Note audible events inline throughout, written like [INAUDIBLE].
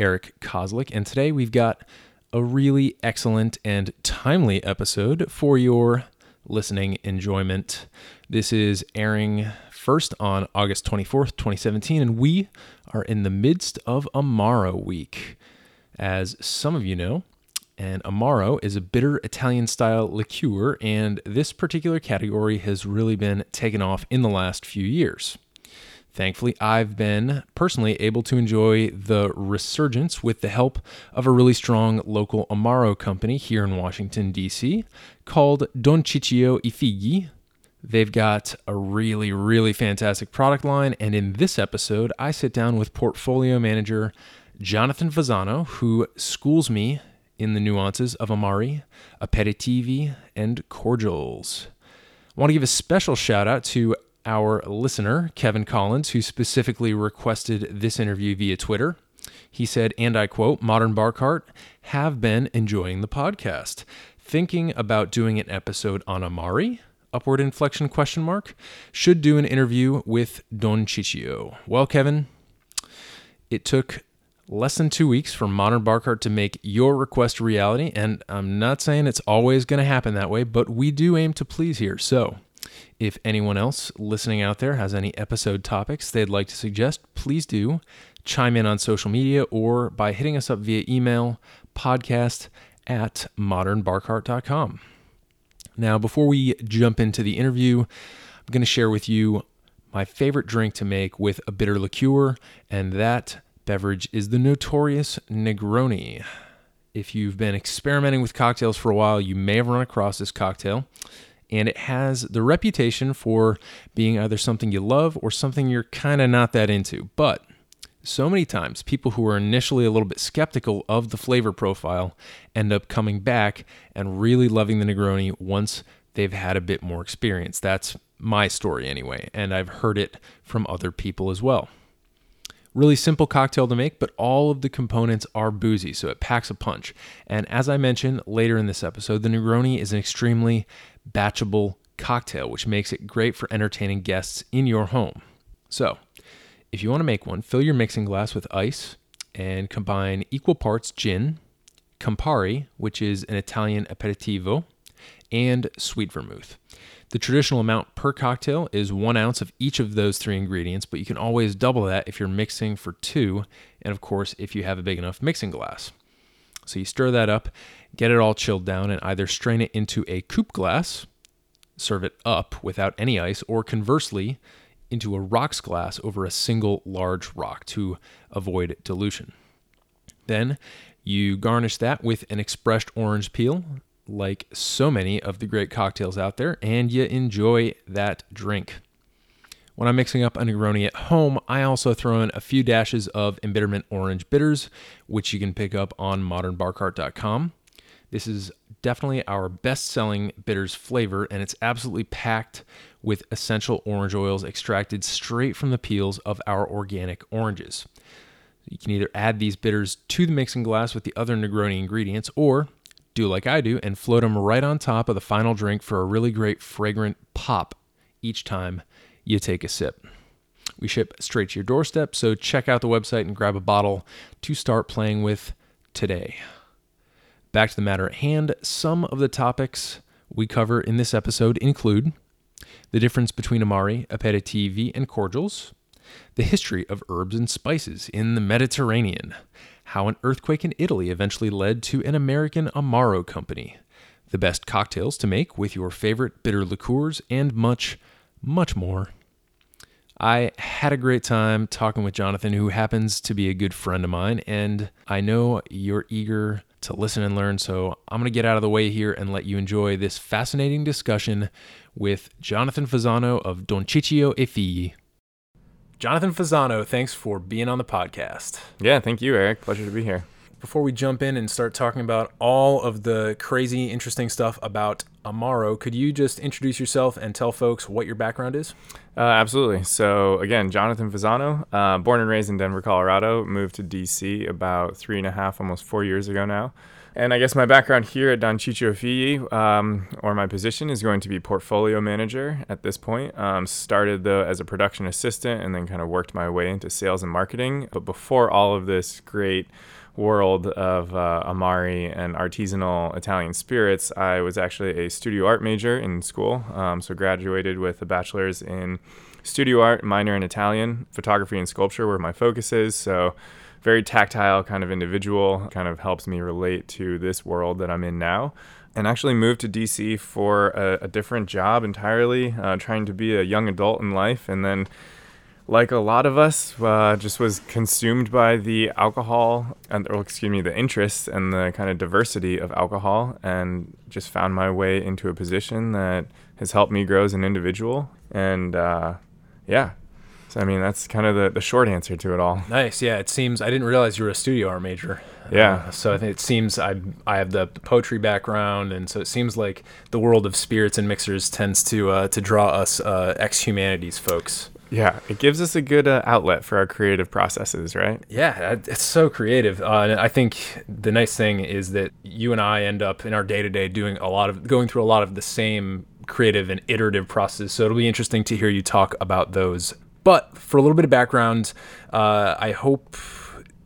Eric Kozlik, and today we've got a really excellent and timely episode for your listening enjoyment. This is airing first on August 24th, 2017, and we are in the midst of Amaro week. As some of you know, and Amaro is a bitter Italian style liqueur, and this particular category has really been taken off in the last few years. Thankfully, I've been personally able to enjoy the resurgence with the help of a really strong local Amaro company here in Washington, D.C., called Don Ciccio i Figli. They've got a really, really fantastic product line, and in this episode, I sit down with portfolio manager Jonathan Fasano, who schools me in the nuances of Amari, aperitivi, and cordials. I want to give a special shout out to our listener, Kevin Collins, who specifically requested this interview via Twitter. He said, and I quote, Modern Bar Cart have been enjoying the podcast. Thinking about doing an episode on Amari? Upward inflection question mark. Should do an interview with Don Ciccio. Well, Kevin, it took less than two weeks for Modern Bar Cart to make your request a reality. And I'm not saying it's always going to happen that way, but we do aim to please here. So if anyone else listening out there has any episode topics they'd like to suggest, please do chime in on social media or by hitting us up via email podcast at modernbarcart.com. Now, before we jump into the interview, I'm going to share with you my favorite drink to make with a bitter liqueur, and that beverage is the notorious Negroni. If you've been experimenting with cocktails for a while, you may have run across this cocktail, and it has the reputation for being either something you love or something you're kind of not that into. But so many times, people who are initially a little bit skeptical of the flavor profile end up coming back and really loving the Negroni once they've had a bit more experience. That's my story anyway, and I've heard it from other people as well. Really simple cocktail to make, but all of the components are boozy, so it packs a punch. And as I mentioned later in this episode, the Negroni is an extremely batchable cocktail, which makes it great for entertaining guests in your home. So, if you want to make one, fill your mixing glass with ice and combine equal parts gin, Campari, which is an Italian aperitivo, and sweet vermouth. The traditional amount per cocktail is one ounce of each of those three ingredients, but you can always double that if you're mixing for two, and of course, if you have a big enough mixing glass. So you stir that up, get it all chilled down, and either strain it into a coupe glass, serve it up without any ice, or conversely, into a rocks glass over a single large rock to avoid dilution. Then you garnish that with an expressed orange peel, like so many of the great cocktails out there, and you enjoy that drink. When I'm mixing up a Negroni at home, I also throw in a few dashes of embitterment orange bitters, which you can pick up on modernbarcart.com. This is definitely our best selling bitters flavor, and it's absolutely packed with essential orange oils extracted straight from the peels of our organic oranges. You can either add these bitters to the mixing glass with the other Negroni ingredients, or do like I do and float them right on top of the final drink for a really great fragrant pop each time you take a sip. We ship straight to your doorstep, so check out the website and grab a bottle to start playing with today. Back to the matter at hand, some of the topics we cover in this episode include the difference between Amari, aperitivi, and cordials, the history of herbs and spices in the Mediterranean, how an earthquake in Italy eventually led to an American Amaro company, the best cocktails to make with your favorite bitter liqueurs, and much, much more. I had a great time talking with Jonathan, who happens to be a good friend of mine, and I know you're eager to listen and learn. So I'm going to get out of the way here and let you enjoy this fascinating discussion with Jonathan Fasano of Don Ciccio e Figli. Jonathan Fasano, thanks for being on the podcast. Yeah, thank you, Eric. Pleasure to be here. Before we jump in and start talking about all of the crazy, interesting stuff about Amaro, could you just introduce yourself and tell folks what your background is? Uh, absolutely. So, again, Jonathan Fasano, uh, born and raised in Denver, Colorado, moved to DC about three and a half, almost four years ago now. And I guess my background here at Don Ciccio Figli, um, or my position, is going to be portfolio manager at this point. Um, started though as a production assistant and then kind of worked my way into sales and marketing. But before all of this great world of uh, Amari and artisanal Italian spirits, I was actually a studio art major in school. Um, so graduated with a bachelor's in studio art, minor in Italian, photography and sculpture were my focuses. So very tactile kind of individual, kind of helps me relate to this world that I'm in now. And actually moved to DC for a, a different job entirely, uh, trying to be a young adult in life. And then, like a lot of us, uh, just was consumed by the alcohol, and, or excuse me, the interest and the kind of diversity of alcohol, and just found my way into a position that has helped me grow as an individual. And uh, yeah, so I mean, that's kind of the, the short answer to it all. Nice. Yeah, it seems I didn't realize you were a studio art major. Yeah. Uh, so I think it seems I I have the poetry background, and so it seems like the world of spirits and mixers tends to uh, to draw us uh, ex humanities folks. Yeah, it gives us a good uh, outlet for our creative processes, right? Yeah, it's so creative. Uh, I think the nice thing is that you and I end up in our day to day doing a lot of going through a lot of the same creative and iterative process. So it'll be interesting to hear you talk about those but for a little bit of background, uh, I hope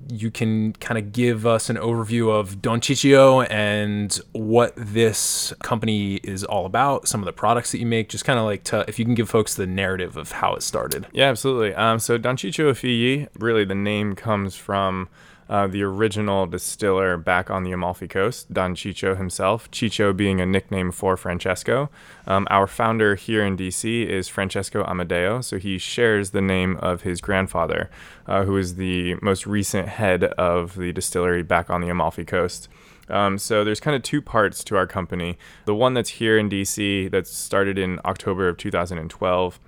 you can kind of give us an overview of Don Ciccio and what this company is all about, some of the products that you make, just kind of like to, if you can give folks the narrative of how it started. Yeah, absolutely. Um, so Don Ciccio Figli, really the name comes from uh, the original distiller back on the Amalfi Coast, Don Ciccio himself, Ciccio being a nickname for Francesco. Um, our founder here in DC is Francesco Amadeo, so he shares the name of his grandfather, uh, who is the most recent head of the distillery back on the Amalfi Coast. Um, so there's kind of two parts to our company. The one that's here in DC that started in October of 2012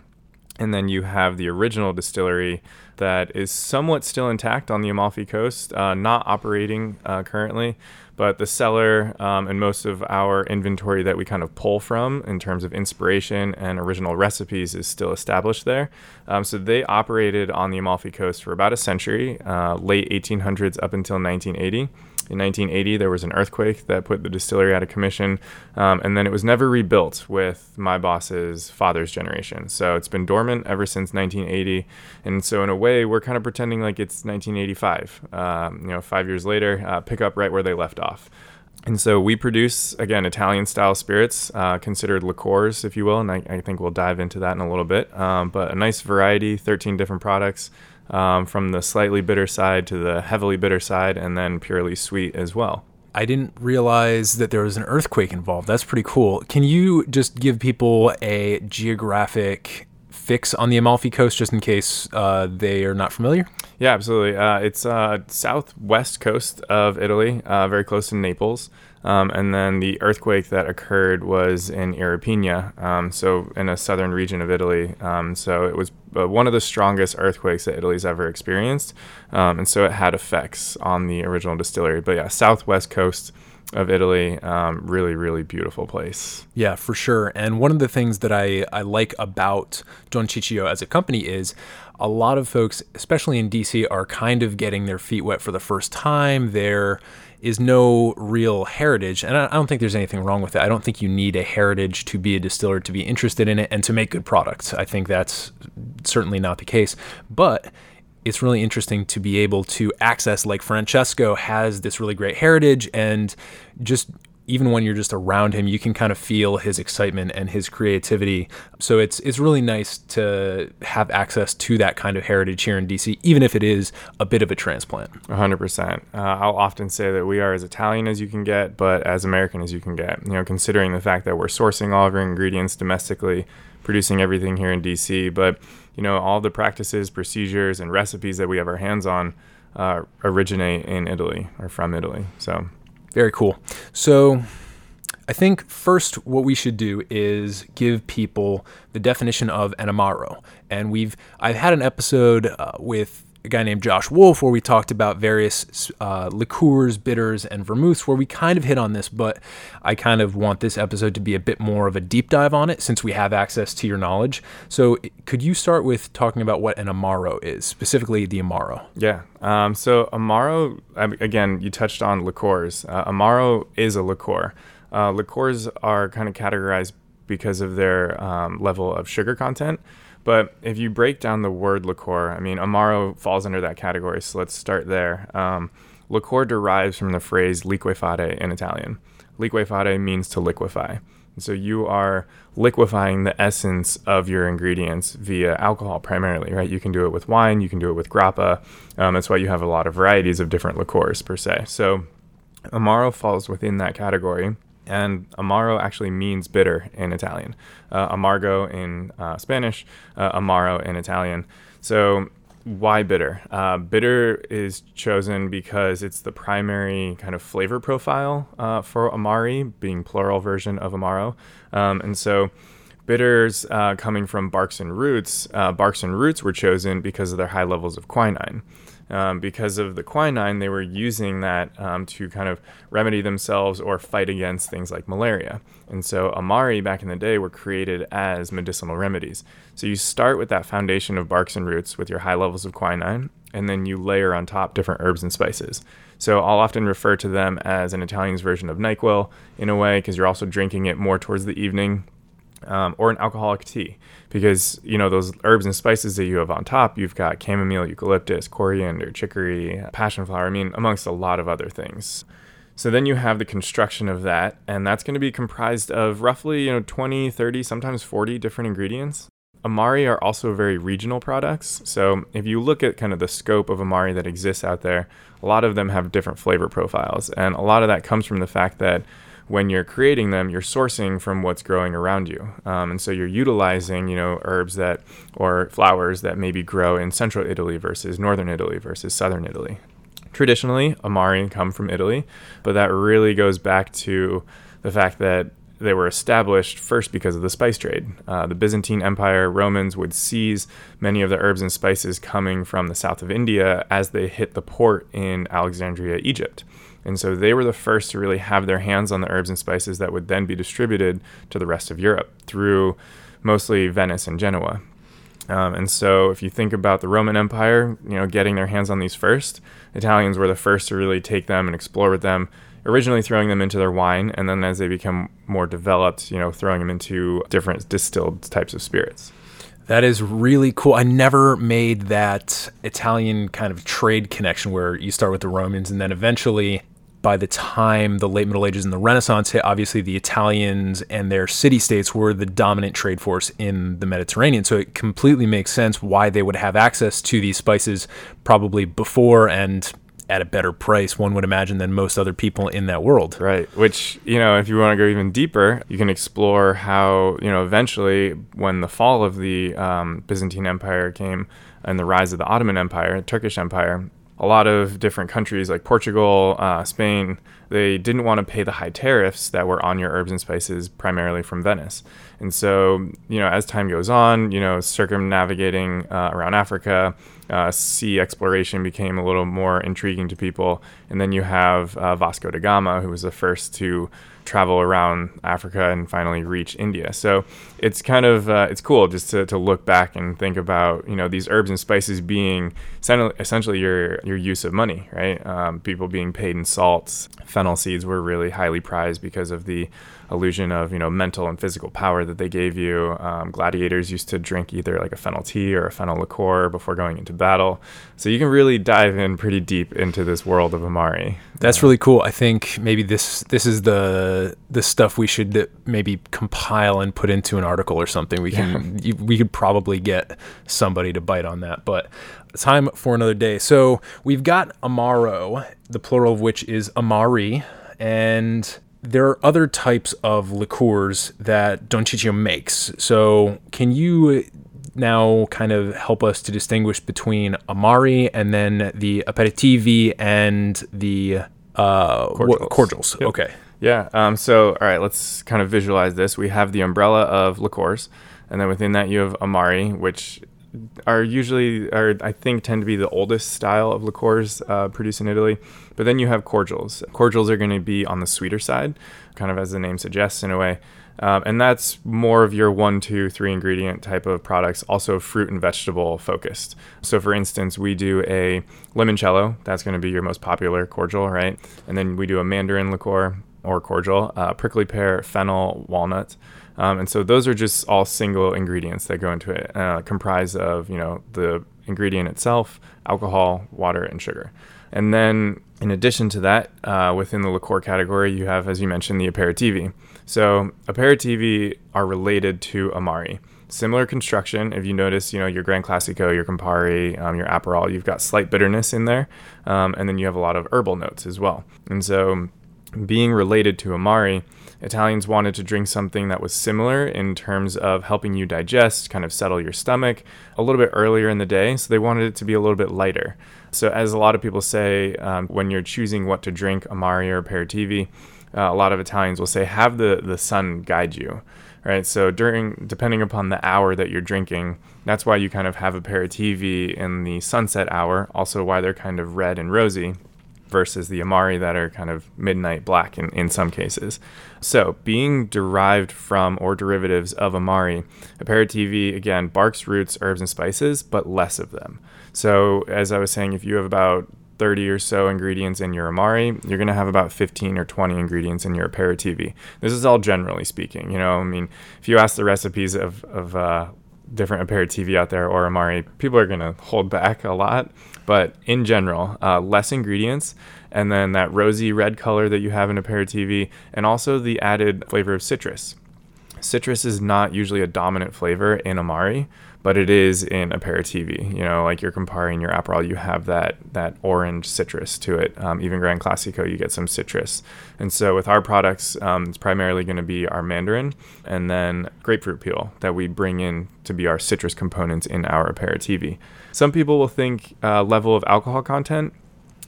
and then you have the original distillery that is somewhat still intact on the Amalfi Coast, uh, not operating uh, currently, but the cellar um, and most of our inventory that we kind of pull from in terms of inspiration and original recipes is still established there. Um, so they operated on the Amalfi Coast for about a century, uh, late 1800s up until 1980. In 1980, there was an earthquake that put the distillery out of commission, um, and then it was never rebuilt with my boss's father's generation. So it's been dormant ever since 1980, and so in a way, we're kind of pretending like it's 1985. Um, you know, five years later, uh, pick up right where they left off. And so we produce, again, Italian style spirits, uh, considered liqueurs, if you will. And I, I, think we'll dive into that in a little bit. Um, but a nice variety, 13 different products um, from the slightly bitter side to the heavily bitter side, and then purely sweet as well. I didn't realize that there was an earthquake involved. That's pretty cool. Can you just give people a geographic fix on the Amalfi Coast, just in case uh, they are not familiar? Yeah, absolutely. Uh, it's uh, southwest coast of Italy, uh, very close to Naples. Um, and then the earthquake that occurred was in Irpinia, um, so in a southern region of Italy. Um, so it was uh, one of the strongest earthquakes that Italy's ever experienced. Um, and so it had effects on the original distillery. But yeah, southwest coast of Italy. Um, really, really beautiful place. Yeah, for sure. And one of the things that I, I like about Don Ciccio as a company is a lot of folks, especially in DC, are kind of getting their feet wet for the first time. There is no real heritage. And I don't think there's anything wrong with it. I don't think you need a heritage to be a distiller to be interested in it and to make good products. I think that's certainly not the case. But it's really interesting to be able to access like Francesco has this really great heritage and just even when you're just around him, you can kind of feel his excitement and his creativity. So it's it's really nice to have access to that kind of heritage here in DC, even if it is a bit of a transplant. 100%. Uh, I'll often say that we are as Italian as you can get, but as American as you can get. You know, considering the fact that we're sourcing all of our ingredients domestically, producing everything here in DC, but you know, all the practices, procedures, and recipes that we have our hands on uh, originate in Italy or from Italy. So very cool. So I think first what we should do is give people the definition of an amaro. And we've I've had an episode uh, with a guy named Josh Wolf, where we talked about various uh, liqueurs, bitters, and vermouths, where we kind of hit on this, but I kind of want this episode to be a bit more of a deep dive on it since we have access to your knowledge. So, could you start with talking about what an Amaro is, specifically the Amaro? Yeah. Um, so Amaro, again, you touched on liqueurs. Uh, Amaro is a liqueur. Uh, liqueurs are kind of categorized because of their um, level of sugar content. But if you break down the word liqueur, I mean, Amaro falls under that category. So let's start there. Um, liqueur derives from the phrase liquefare in Italian. Liquefare means to liquefy. So you are liquefying the essence of your ingredients via alcohol primarily, right? You can do it with wine, you can do it with grappa. Um, that's why you have a lot of varieties of different liqueurs per se. So Amaro falls within that category and amaro actually means bitter in Italian. Uh, amargo in uh, Spanish, uh, amaro in Italian. So why bitter? Uh, bitter is chosen because it's the primary kind of flavor profile uh, for amari, being plural version of amaro, um, and so. Bitters uh, coming from barks and roots. barks and roots were chosen because of their high levels of quinine um, because of the quinine, they were using that um, to kind of remedy themselves or fight against things like malaria. And so Amari back in the day were created as medicinal remedies. So you start with that foundation of barks and roots with your high levels of quinine, and then you layer on top different herbs and spices. So I'll often refer to them as an Italian's version of NyQuil in a way, because you're also drinking it more towards the evening um, or an alcoholic tea because you know those herbs and spices that you have on top you've got chamomile eucalyptus coriander chicory passion flower i mean amongst a lot of other things. So then you have the construction of that and that's going to be comprised of roughly you know 20 30 sometimes 40 different ingredients. Amari are also very regional products so if you look at kind of the scope of amari that exists out there a lot of them have different flavor profiles and a lot of that comes from the fact that when you're creating them, you're sourcing from what's growing around you. Um, and so you're utilizing, you know, herbs that or flowers that maybe grow in central Italy versus northern Italy versus southern Italy. Traditionally, Amari come from Italy, but that really goes back to the fact that they were established first because of the spice trade. Uh, the Byzantine Empire, Romans would seize many of the herbs and spices coming from the south of India as they hit the port in Alexandria, Egypt. And so they were the first to really have their hands on the herbs and spices that would then be distributed to the rest of Europe through mostly Venice and Genoa. Um, and so if you think about the Roman Empire, you know, getting their hands on these first, Italians were the first to really take them and explore with them, originally throwing them into their wine, and then as they become more developed, you know, throwing them into different distilled types of spirits. That is really cool. I never made that Italian kind of trade connection where you start with the Romans and then eventually by the time the late Middle Ages and the Renaissance hit, obviously the Italians and their city states were the dominant trade force in the Mediterranean. So it completely makes sense why they would have access to these spices probably before and at a better price, one would imagine, than most other people in that world. Right. Which, you know, if you want to go even deeper, you can explore how, you know, eventually when the fall of the um, Byzantine Empire came and the rise of the Ottoman Empire, Turkish Empire, a lot of different countries like Portugal, uh, Spain, they didn't want to pay the high tariffs that were on your herbs and spices primarily from Venice. And so, you know, as time goes on, you know, circumnavigating uh, around Africa, uh, sea exploration became a little more intriguing to people. And then you have uh, Vasco da Gama, who was the first to travel around Africa and finally reach India. So it's kind of uh, it's cool just to, to look back and think about you know these herbs and spices being essentially your your use of money, right? Um, people being paid in salts. Fennel seeds were really highly prized because of the illusion of you know mental and physical power that they gave you. Um, gladiators used to drink either like a fennel tea or a fennel liqueur before going into battle. So you can really dive in pretty deep into this world of Amari. That's really cool. I think maybe this this is the the stuff we should maybe compile and put into an article or something. We can yeah. we could probably get somebody to bite on that, but time for another day. So we've got Amaro, the plural of which is Amari, and there are other types of liqueurs that Don Ciccio makes. So, can you now kind of help us to distinguish between Amari and then the aperitivi and the uh, cordials? cordials. Yep. Okay. Yeah. Um, so, all right, let's kind of visualize this. We have the umbrella of liqueurs, and then within that, you have Amari, which are usually, are I think, tend to be the oldest style of liqueurs uh, produced in Italy. But then you have cordials. Cordials are going to be on the sweeter side, kind of as the name suggests in a way. Um, and that's more of your one, two, three ingredient type of products, also fruit and vegetable focused. So, for instance, we do a limoncello, that's going to be your most popular cordial, right? And then we do a mandarin liqueur or cordial, uh, prickly pear, fennel, walnut. Um, and so those are just all single ingredients that go into it, uh, comprised of you know the ingredient itself, alcohol, water, and sugar. And then in addition to that, uh, within the liqueur category, you have, as you mentioned, the aperitivi. So aperitivi are related to amari. Similar construction. If you notice, you know your Gran Classico, your Campari, um, your Aperol, you've got slight bitterness in there, um, and then you have a lot of herbal notes as well. And so, being related to amari, Italians wanted to drink something that was similar in terms of helping you digest, kind of settle your stomach a little bit earlier in the day. So they wanted it to be a little bit lighter. So, as a lot of people say, um, when you're choosing what to drink, Amari or Aperitivi, uh, a lot of Italians will say, have the, the sun guide you. Right, so during depending upon the hour that you're drinking, that's why you kind of have aperitivi in the sunset hour. Also, why they're kind of red and rosy versus the Amari that are kind of midnight black in, in some cases. So, being derived from or derivatives of Amari, aperitivi, again, barks, roots, herbs, and spices, but less of them. So, as I was saying, if you have about 30 or so ingredients in your Amari, you're going to have about 15 or 20 ingredients in your aperitivi. This is all generally speaking. You know, I mean, if you ask the recipes of, of uh, different aperitivi out there or Amari, people are going to hold back a lot. But in general, uh, less ingredients, and then that rosy red color that you have in aperitivi, and also the added flavor of citrus. Citrus is not usually a dominant flavor in Amari, but it is in aperitivi. You know, like your Campari and your Aperol, you have that that orange citrus to it. Um, even Gran Classico, you get some citrus. And so with our products, um, it's primarily going to be our mandarin and then grapefruit peel that we bring in to be our citrus components in our aperitivi. Some people will think uh, level of alcohol content,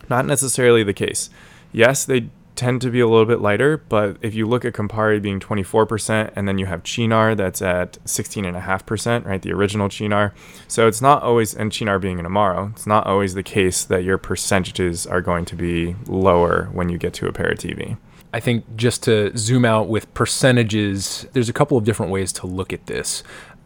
not necessarily the case. Yes, they tend to be a little bit lighter, but if you look at Campari being 24%, and then you have Cynar that's at 16.5%, right? The original Cynar. So it's not always, and Cynar being an Amaro, it's not always the case that your percentages are going to be lower when you get to a aperitivi. I think just to zoom out with percentages, there's a couple of different ways to look at this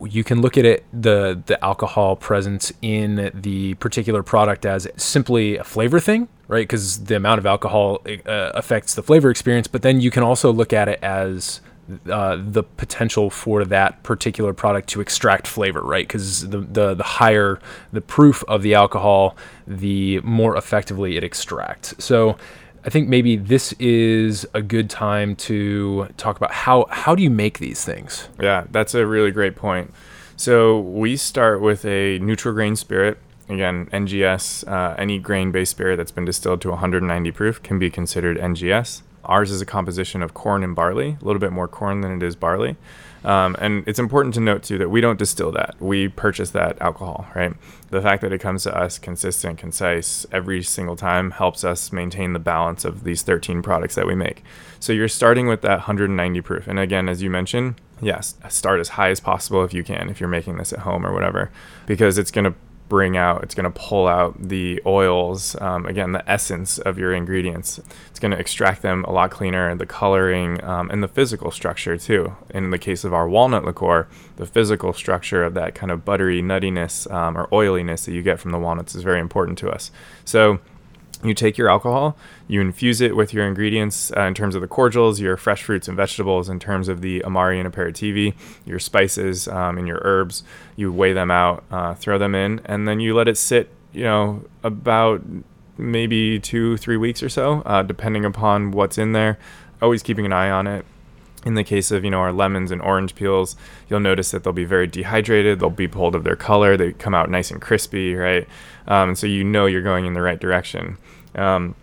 you can look at it the the alcohol presence in the particular product as simply a flavor thing right because the amount of alcohol uh, affects the flavor experience but then you can also look at it as uh, the potential for that particular product to extract flavor, right? Because the, the the higher the proof of the alcohol, the more effectively it extracts. So I think maybe this is a good time to talk about how how do you make these things? Yeah, that's a really great point. So we start with a neutral grain spirit. Again, NGS, uh, any grain-based spirit that's been distilled to 190 proof can be considered NGS. Ours is a composition of corn and barley, a little bit more corn than it is barley. Um, and it's important to note too that we don't distill that. We purchase that alcohol, right? The fact that it comes to us consistent, concise every single time helps us maintain the balance of these 13 products that we make. So you're starting with that 190 proof. And again, as you mentioned, yes, start as high as possible if you can, if you're making this at home or whatever, because it's going to bring out, it's going to pull out the oils, um, again, the essence of your ingredients. It's going to extract them a lot cleaner, the coloring um, and the physical structure too. In the case of our walnut liqueur, the physical structure of that kind of buttery nuttiness um, or oiliness that you get from the walnuts is very important to us. So, you take your alcohol, you infuse it with your ingredients uh, in terms of the cordials, your fresh fruits and vegetables, in terms of the amari and aperitivi, your spices um, and your herbs. You weigh them out, uh, throw them in, and then you let it sit, you know, about maybe two, three weeks or so, uh, depending upon what's in there. Always keeping an eye on it. In the case of you know our lemons and orange peels, you'll notice that they'll be very dehydrated. They'll be pulled of their color. They come out nice and crispy, right? Um, so you know you're going in the right direction. Um,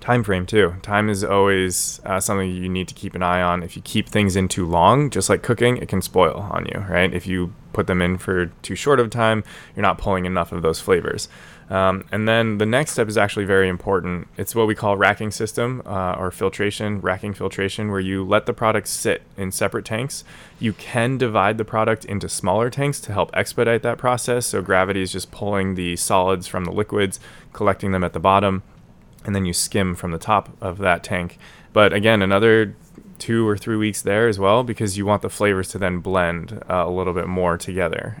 time frame too. Time is always uh, something you need to keep an eye on. If you keep things in too long, just like cooking, it can spoil on you, right? If you put them in for too short of time, you're not pulling enough of those flavors. Um, and then the next step is actually very important. It's what we call racking system uh, or filtration, racking filtration, where you let the product sit in separate tanks. You can divide the product into smaller tanks to help expedite that process. So gravity is just pulling the solids from the liquids, collecting them at the bottom, and then you skim from the top of that tank. But again, another two or three weeks there as well because you want the flavors to then blend uh, a little bit more together.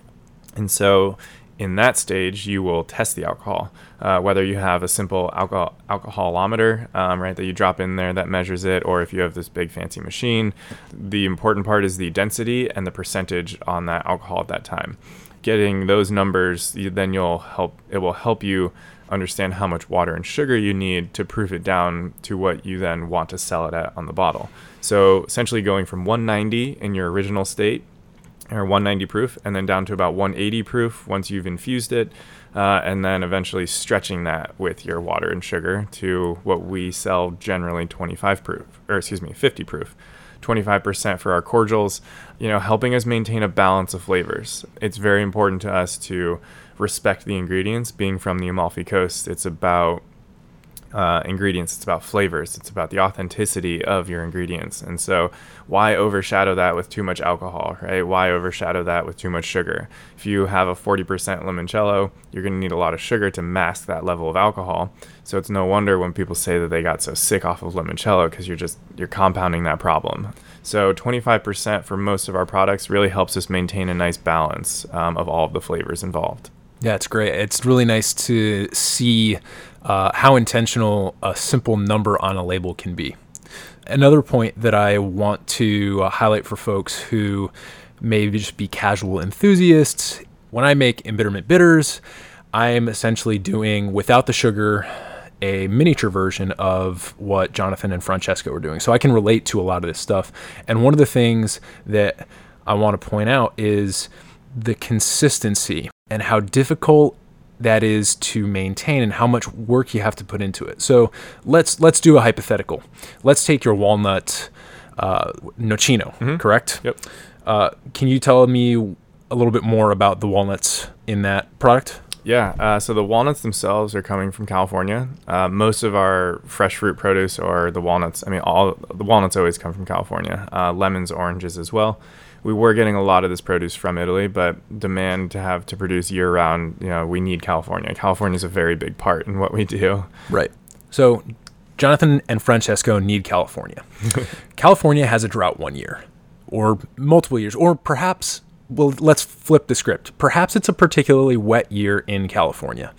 And so in that stage, you will test the alcohol. Uh, whether you have a simple alcohol alcoholometer, um, right, that you drop in there that measures it, or if you have this big fancy machine, the important part is the density and the percentage on that alcohol at that time. Getting those numbers, you, then you'll help. It will help you understand how much water and sugar you need to proof it down to what you then want to sell it at on the bottle. So essentially, going from 190 in your original state or 190 proof, and then down to about 180 proof once you've infused it, uh, and then eventually stretching that with your water and sugar to what we sell generally 25 proof, or excuse me, 50 proof. 25% for our cordials, you know, helping us maintain a balance of flavors. It's very important to us to respect the ingredients. Being from the Amalfi Coast, it's about uh, ingredients. It's about flavors. It's about the authenticity of your ingredients. And so, why overshadow that with too much alcohol, right? Why overshadow that with too much sugar? If you have a 40% limoncello, you're going to need a lot of sugar to mask that level of alcohol. So it's no wonder when people say that they got so sick off of limoncello because you're just you're compounding that problem. So 25% for most of our products really helps us maintain a nice balance um, of all of the flavors involved. Yeah, it's great. It's really nice to see uh, how intentional a simple number on a label can be. Another point that I want to uh, highlight for folks who maybe just be casual enthusiasts when I make embitterment bitters, I'm essentially doing without the sugar a miniature version of what Jonathan and Francesco were doing. So I can relate to a lot of this stuff. And one of the things that I want to point out is the consistency and how difficult that is to maintain and how much work you have to put into it. So let's let's do a hypothetical. Let's take your walnut uh, nocino, mm-hmm. correct? Yep. Uh, can you tell me a little bit more about the walnuts in that product? Yeah, uh, so the walnuts themselves are coming from California. Uh, most of our fresh fruit produce or the walnuts, I mean, all the walnuts always come from California. Uh, lemons, oranges as well we were getting a lot of this produce from Italy, but demand to have to produce year round, you know, we need California. California is a very big part in what we do. Right. So Jonathan and Francesco need California. [LAUGHS] California has a drought one year, or multiple years, or perhaps well, let's flip the script. Perhaps it's a particularly wet year in California.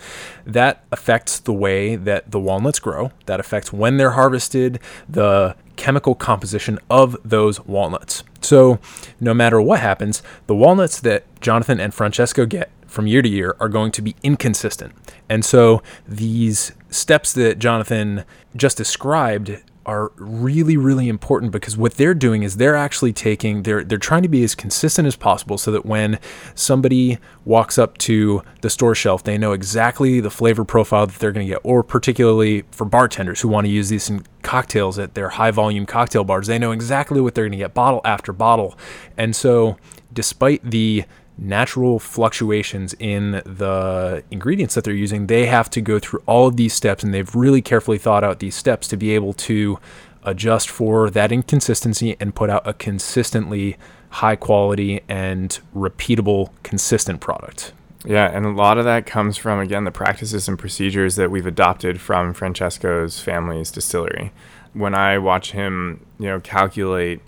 That affects the way that the walnuts grow. That affects when they're harvested, the chemical composition of those walnuts. So, no matter what happens, the walnuts that Jonathan and Francesco get from year to year are going to be inconsistent. And so, these steps that Jonathan just described are really really important because what they're doing is they're actually taking they're they're trying to be as consistent as possible so that when somebody walks up to the store shelf they know exactly the flavor profile that they're going to get. Or particularly for bartenders who want to use these in cocktails at their high volume cocktail bars they know exactly what they're going to get bottle after bottle. And so despite the natural fluctuations in the ingredients that they're using, they have to go through all of these steps and they've really carefully thought out these steps to be able to adjust for that inconsistency and put out a consistently high quality and repeatable, consistent product. Yeah, and a lot of that comes from, again, the practices and procedures that we've adopted from Francesco's family's distillery. When I watch him, you know, calculate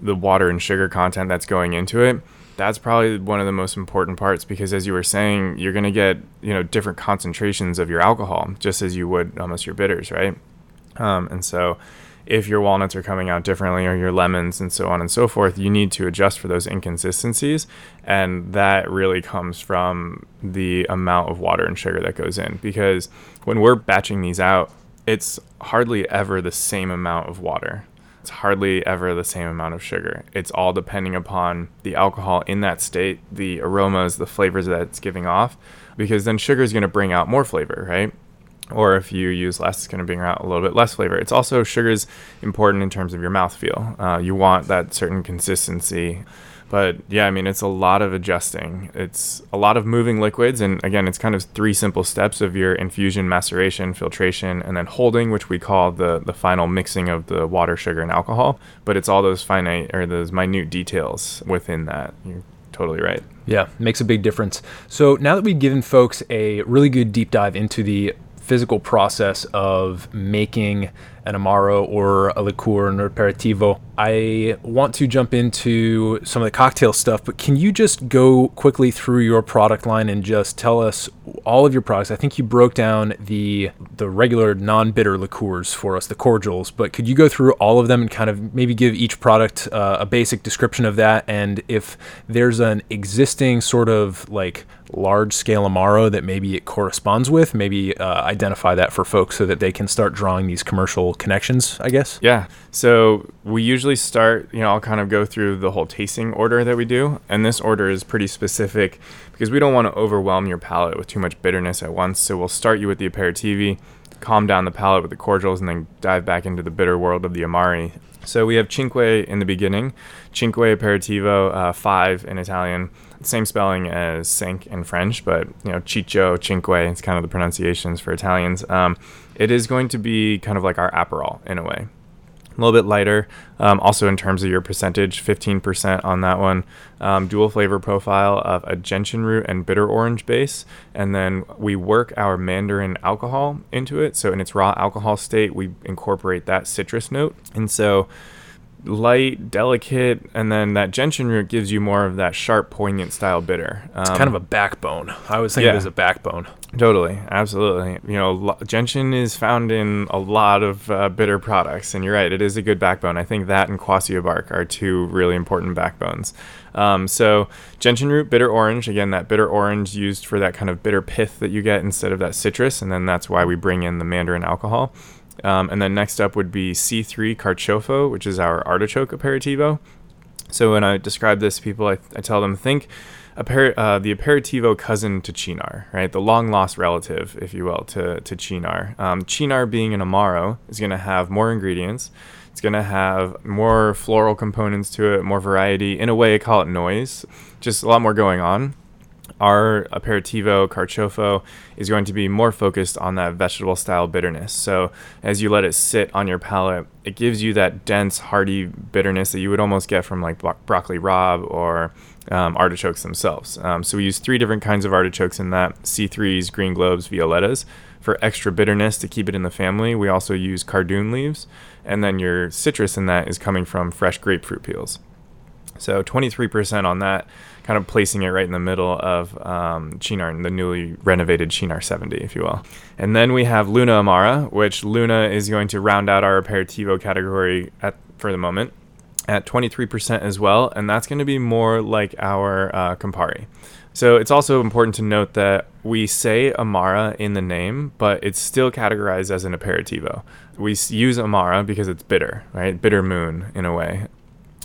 the water and sugar content that's going into it, that's probably one of the most important parts because as you were saying you're going to get you know different concentrations of your alcohol just as you would almost your bitters right? Um, and so if your walnuts are coming out differently or your lemons and so on and so forth you need to adjust for those inconsistencies and that really comes from the amount of water and sugar that goes in because when we're batching these out it's hardly ever the same amount of water it's hardly ever the same amount of sugar. It's all depending upon the alcohol in that state, the aromas, the flavors that it's giving off, because then sugar is going to bring out more flavor, right? Or if you use less, it's going to bring out a little bit less flavor. It's also sugar is important in terms of your mouthfeel. Uh, you want that certain consistency. But yeah, I mean, it's a lot of adjusting. It's a lot of moving liquids. And again, it's kind of three simple steps of your infusion, maceration, filtration, and then holding, which we call the, the final mixing of the water, sugar, and alcohol. But it's all those finite or those minute details within that. You're totally right. Yeah, makes a big difference. So now that we've given folks a really good deep dive into the physical process of making an amaro or a liqueur, an aperitivo. I want to jump into some of the cocktail stuff, but can you just go quickly through your product line and just tell us all of your products? I think you broke down the the regular non-bitter liqueurs for us, the cordials, but could you go through all of them and kind of maybe give each product uh, a basic description of that and if there's an existing sort of like large scale amaro that maybe it corresponds with, maybe uh, identify that for folks so that they can start drawing these commercial connections, I guess. Yeah. So we usually start, you know, I'll kind of go through the whole tasting order that we do. And this order is pretty specific because we don't want to overwhelm your palate with too much bitterness at once. So we'll start you with the aperitivi, calm down the palate with the cordials, and then dive back into the bitter world of the Amari. So we have Cinque in the beginning, Cinque Aperitivo, uh, five in Italian, same spelling as cinq in French, but you know Ciccio, Cinque, it's kind of the pronunciations for Italians. Um, it is going to be kind of like our Aperol in a way. A little bit lighter, um, also in terms of your percentage, 15% on that one. Um, dual flavor profile of a gentian root and bitter orange base. And then we work our mandarin alcohol into it. So in its raw alcohol state, we incorporate that citrus note. And so light, delicate, and then that gentian root gives you more of that sharp, poignant style bitter. Um, it's kind of a backbone. I was thinking yeah, as a backbone. Totally, absolutely. You know, gentian is found in a lot of uh, bitter products, and you're right, it is a good backbone. I think that and quassia bark are two really important backbones. Um, so gentian root, bitter orange. Again, that bitter orange used for that kind of bitter pith that you get instead of that citrus, and then that's why we bring in the mandarin alcohol. Um, and then next up would be C3 Carciofo, which is our artichoke aperitivo. So when I describe this, people, I, I tell them think aper- uh, the aperitivo cousin to Cynar, right? The long lost relative, if you will, to, to Cynar. Um, Cynar being an Amaro is going to have more ingredients. It's going to have more floral components to it, more variety. In a way, I call it noise. Just a lot more going on our aperitivo carciofo is going to be more focused on that vegetable style bitterness. So as you let it sit on your palate, it gives you that dense, hearty bitterness that you would almost get from like bro- broccoli rabe or um, artichokes themselves. Um, so we use three different kinds of artichokes in that C3s, green globes, violettas. For extra bitterness to keep it in the family, we also use cardoon leaves. And then your citrus in that is coming from fresh grapefruit peels. So 23% on that kind of placing it right in the middle of um, Cynar, the newly renovated Cynar 70, if you will. And then we have Luna Amara, which Luna is going to round out our aperitivo category at, for the moment at 23% as well, and that's going to be more like our uh, Campari. So it's also important to note that we say Amara in the name, but it's still categorized as an aperitivo. We use Amara because it's bitter, right? Bitter moon in a way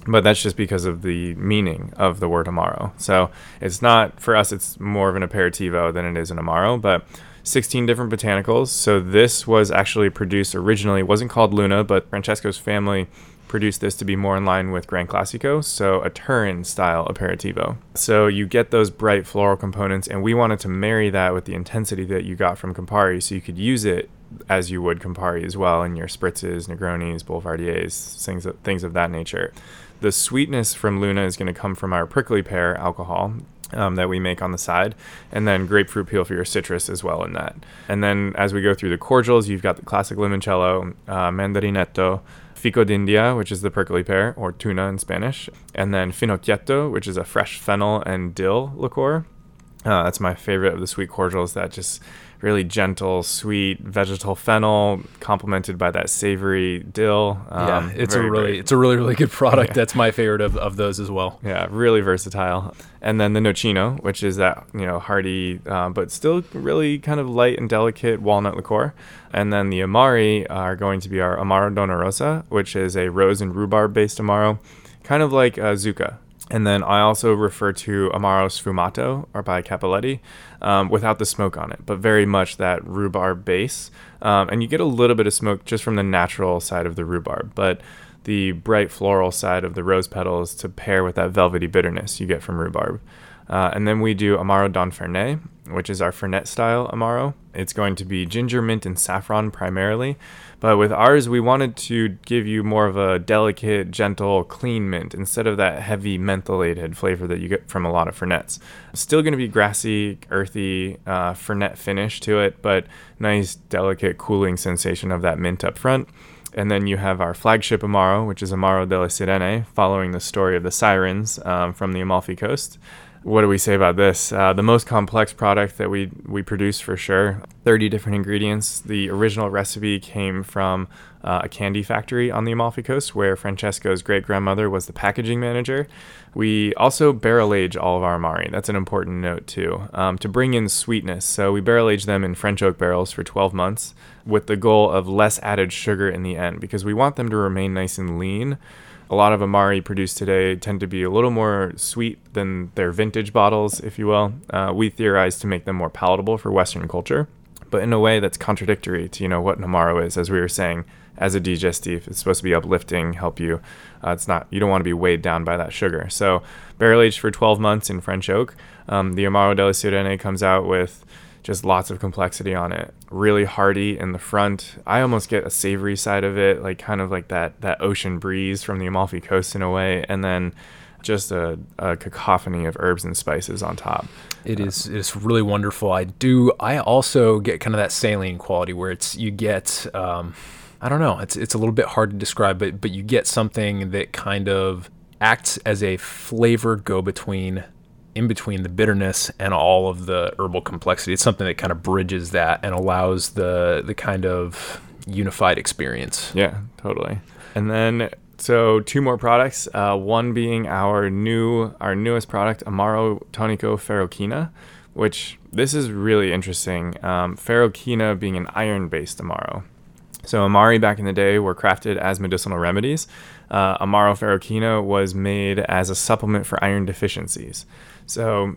but that's just because of the meaning of the word amaro. So it's not for us. It's more of an aperitivo than it is an amaro, but 16 different botanicals. So this was actually produced originally. It wasn't called Luna, but Francesco's family produced this to be more in line with Gran Classico, so a Turin style aperitivo. So you get those bright floral components, and we wanted to marry that with the intensity that you got from Campari, so you could use it as you would Campari as well in your spritzes, Negronis, Boulevardiers, things of, things of that nature. The sweetness from Luna is going to come from our prickly pear alcohol um, that we make on the side, and then grapefruit peel for your citrus as well in that. And then as we go through the cordials, you've got the classic limoncello, uh, mandarinetto, fico d'india, which is the prickly pear or tuna in Spanish, and then finocchietto, which is a fresh fennel and dill liqueur. Uh, that's my favorite of the sweet cordials that just really gentle, sweet vegetal fennel, complemented by that savory dill. Um, yeah, it's a really great. it's a really really good product. Yeah. That's my favorite of, of those as well. Yeah, really versatile. And then the nocino, which is that you know hearty uh, but still really kind of light and delicate walnut liqueur. And then the amari are going to be our amaro donna rosa, which is a rose and rhubarb based amaro, kind of like uh, zucca and then I also refer to Amaro Sfumato or by Cappelletti um, without the smoke on it, but very much that rhubarb base. Um, and you get a little bit of smoke just from the natural side of the rhubarb. But the bright floral side of the rose petals to pair with that velvety bitterness you get from rhubarb. Uh, and then we do Amaro Don Fernet, which is our Fernet style Amaro. It's going to be ginger, mint, and saffron primarily. But with ours, we wanted to give you more of a delicate, gentle, clean mint instead of that heavy mentholated flavor that you get from a lot of Fernets. Still going to be grassy, earthy, uh, Fernet finish to it, but nice, delicate, cooling sensation of that mint up front. And then you have our flagship Amaro, which is Amaro delle Sirene, following the story of the sirens um, from the Amalfi Coast what do we say about this? Uh, the most complex product that we we produce for sure. 30 different ingredients. The original recipe came from uh, a candy factory on the Amalfi Coast where Francesco's great grandmother was the packaging manager. We also barrel age all of our Amari. That's an important note too, um, to bring in sweetness. So we barrel age them in French oak barrels for 12 months with the goal of less added sugar in the end because we want them to remain nice and lean a lot of Amari produced today tend to be a little more sweet than their vintage bottles, if you will. Uh, we theorize to make them more palatable for Western culture, but in a way that's contradictory to you know what an Amaro is. As we were saying, as a digestif, it's supposed to be uplifting, help you. Uh, it's not. You don't want to be weighed down by that sugar. So barrel aged for 12 months in French oak. Um, the Amaro della Sirene comes out with just lots of complexity on it. Really hearty in the front. I almost get a savory side of it, like kind of like that that ocean breeze from the Amalfi Coast in a way, and then just a, a cacophony of herbs and spices on top. It is it is really wonderful. I do. I also get kind of that saline quality where it's you get. Um, I don't know. It's it's a little bit hard to describe, but but you get something that kind of acts as a flavor go between in between the bitterness and all of the herbal complexity. It's something that kind of bridges that and allows the the kind of unified experience. Yeah, totally. And then so two more products. Uh, one being our new our newest product, Amaro Tonico Ferrochina, which this is really interesting. Um, Ferrochina being an iron-based Amaro. So Amari back in the day were crafted as medicinal remedies. Uh, Amaro Ferrochina was made as a supplement for iron deficiencies. So,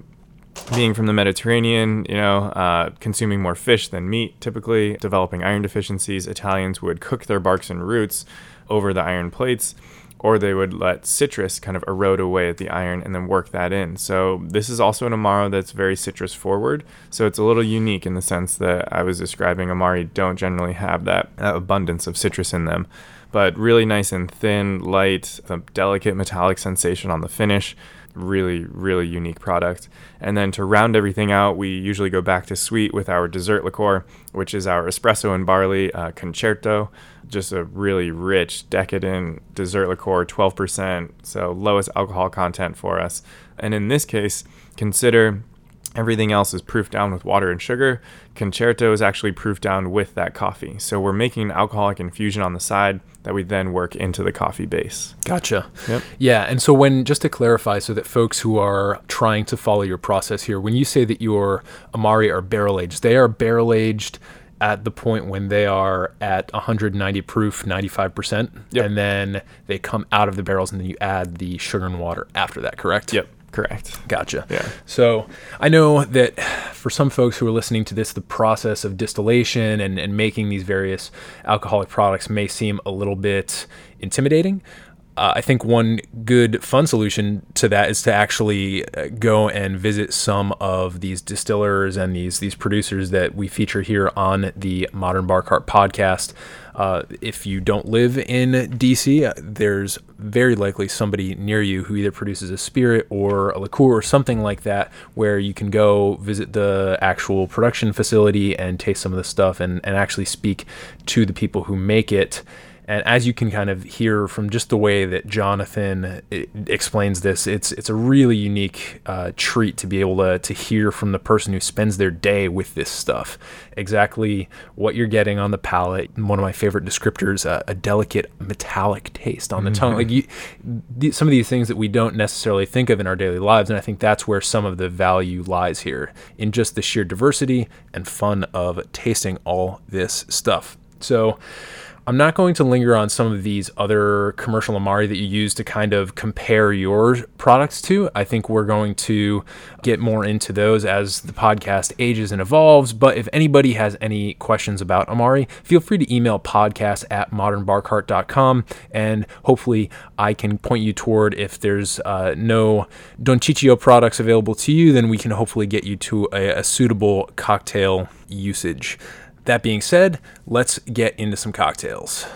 being from the Mediterranean, you know, uh, consuming more fish than meat, typically developing iron deficiencies, Italians would cook their barks and roots over the iron plates, or they would let citrus kind of erode away at the iron and then work that in. So this is also an Amaro that's very citrus forward. So it's a little unique in the sense that I was describing Amari don't generally have that abundance of citrus in them. But really nice and thin, light, a delicate metallic sensation on the finish really, really unique product. And then to round everything out, we usually go back to sweet with our dessert liqueur, which is our espresso and barley uh, concerto. Just a really rich, decadent dessert liqueur, 12%, so lowest alcohol content for us. And in this case, consider Everything else is proofed down with water and sugar. Concerto is actually proofed down with that coffee. So we're making an alcoholic infusion on the side that we then work into the coffee base. Gotcha. Yep. Yeah. And so when, just to clarify, so that folks who are trying to follow your process here, when you say that your Amari are barrel aged, they are barrel aged at the point when they are at 190 proof, 95%. Yep. And then they come out of the barrels and then you add the sugar and water after that, correct? Yep. Correct. Gotcha. Yeah. So I know that for some folks who are listening to this, the process of distillation and, and making these various alcoholic products may seem a little bit intimidating. Uh, I think one good fun solution to that is to actually uh, go and visit some of these distillers and these these producers that we feature here on the Modern Bar Cart podcast. Uh, if you don't live in DC, uh, there's very likely somebody near you who either produces a spirit or a liqueur or something like that, where you can go visit the actual production facility and taste some of the stuff and, and actually speak to the people who make it and as you can kind of hear from just the way that Jonathan uh, explains this, it's it's a really unique uh, treat to be able to to hear from the person who spends their day with this stuff. Exactly what you're getting on the palate. One of my favorite descriptors: uh, a delicate metallic taste on the mm-hmm. tongue. Like you, th- some of these things that we don't necessarily think of in our daily lives, and I think that's where some of the value lies here in just the sheer diversity and fun of tasting all this stuff. So I'm not going to linger on some of these other commercial Amari that you use to kind of compare your products to. I think we're going to get more into those as the podcast ages and evolves. But if anybody has any questions about Amari, feel free to email podcast at modernbarcart.com and hopefully I can point you toward if there's uh, no Don Ciccio products available to you, then we can hopefully get you to a, a suitable cocktail usage. That being said, let's get into some cocktails.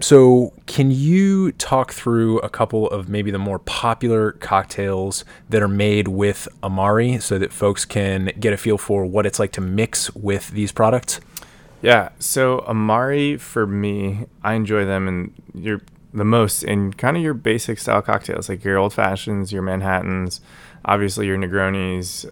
So, can you talk through a couple of maybe the more popular cocktails that are made with Amari so that folks can get a feel for what it's like to mix with these products? Yeah, so Amari for me, I enjoy them in your the most in kind of your basic style cocktails, like your old fashions, your Manhattans, obviously your Negronis,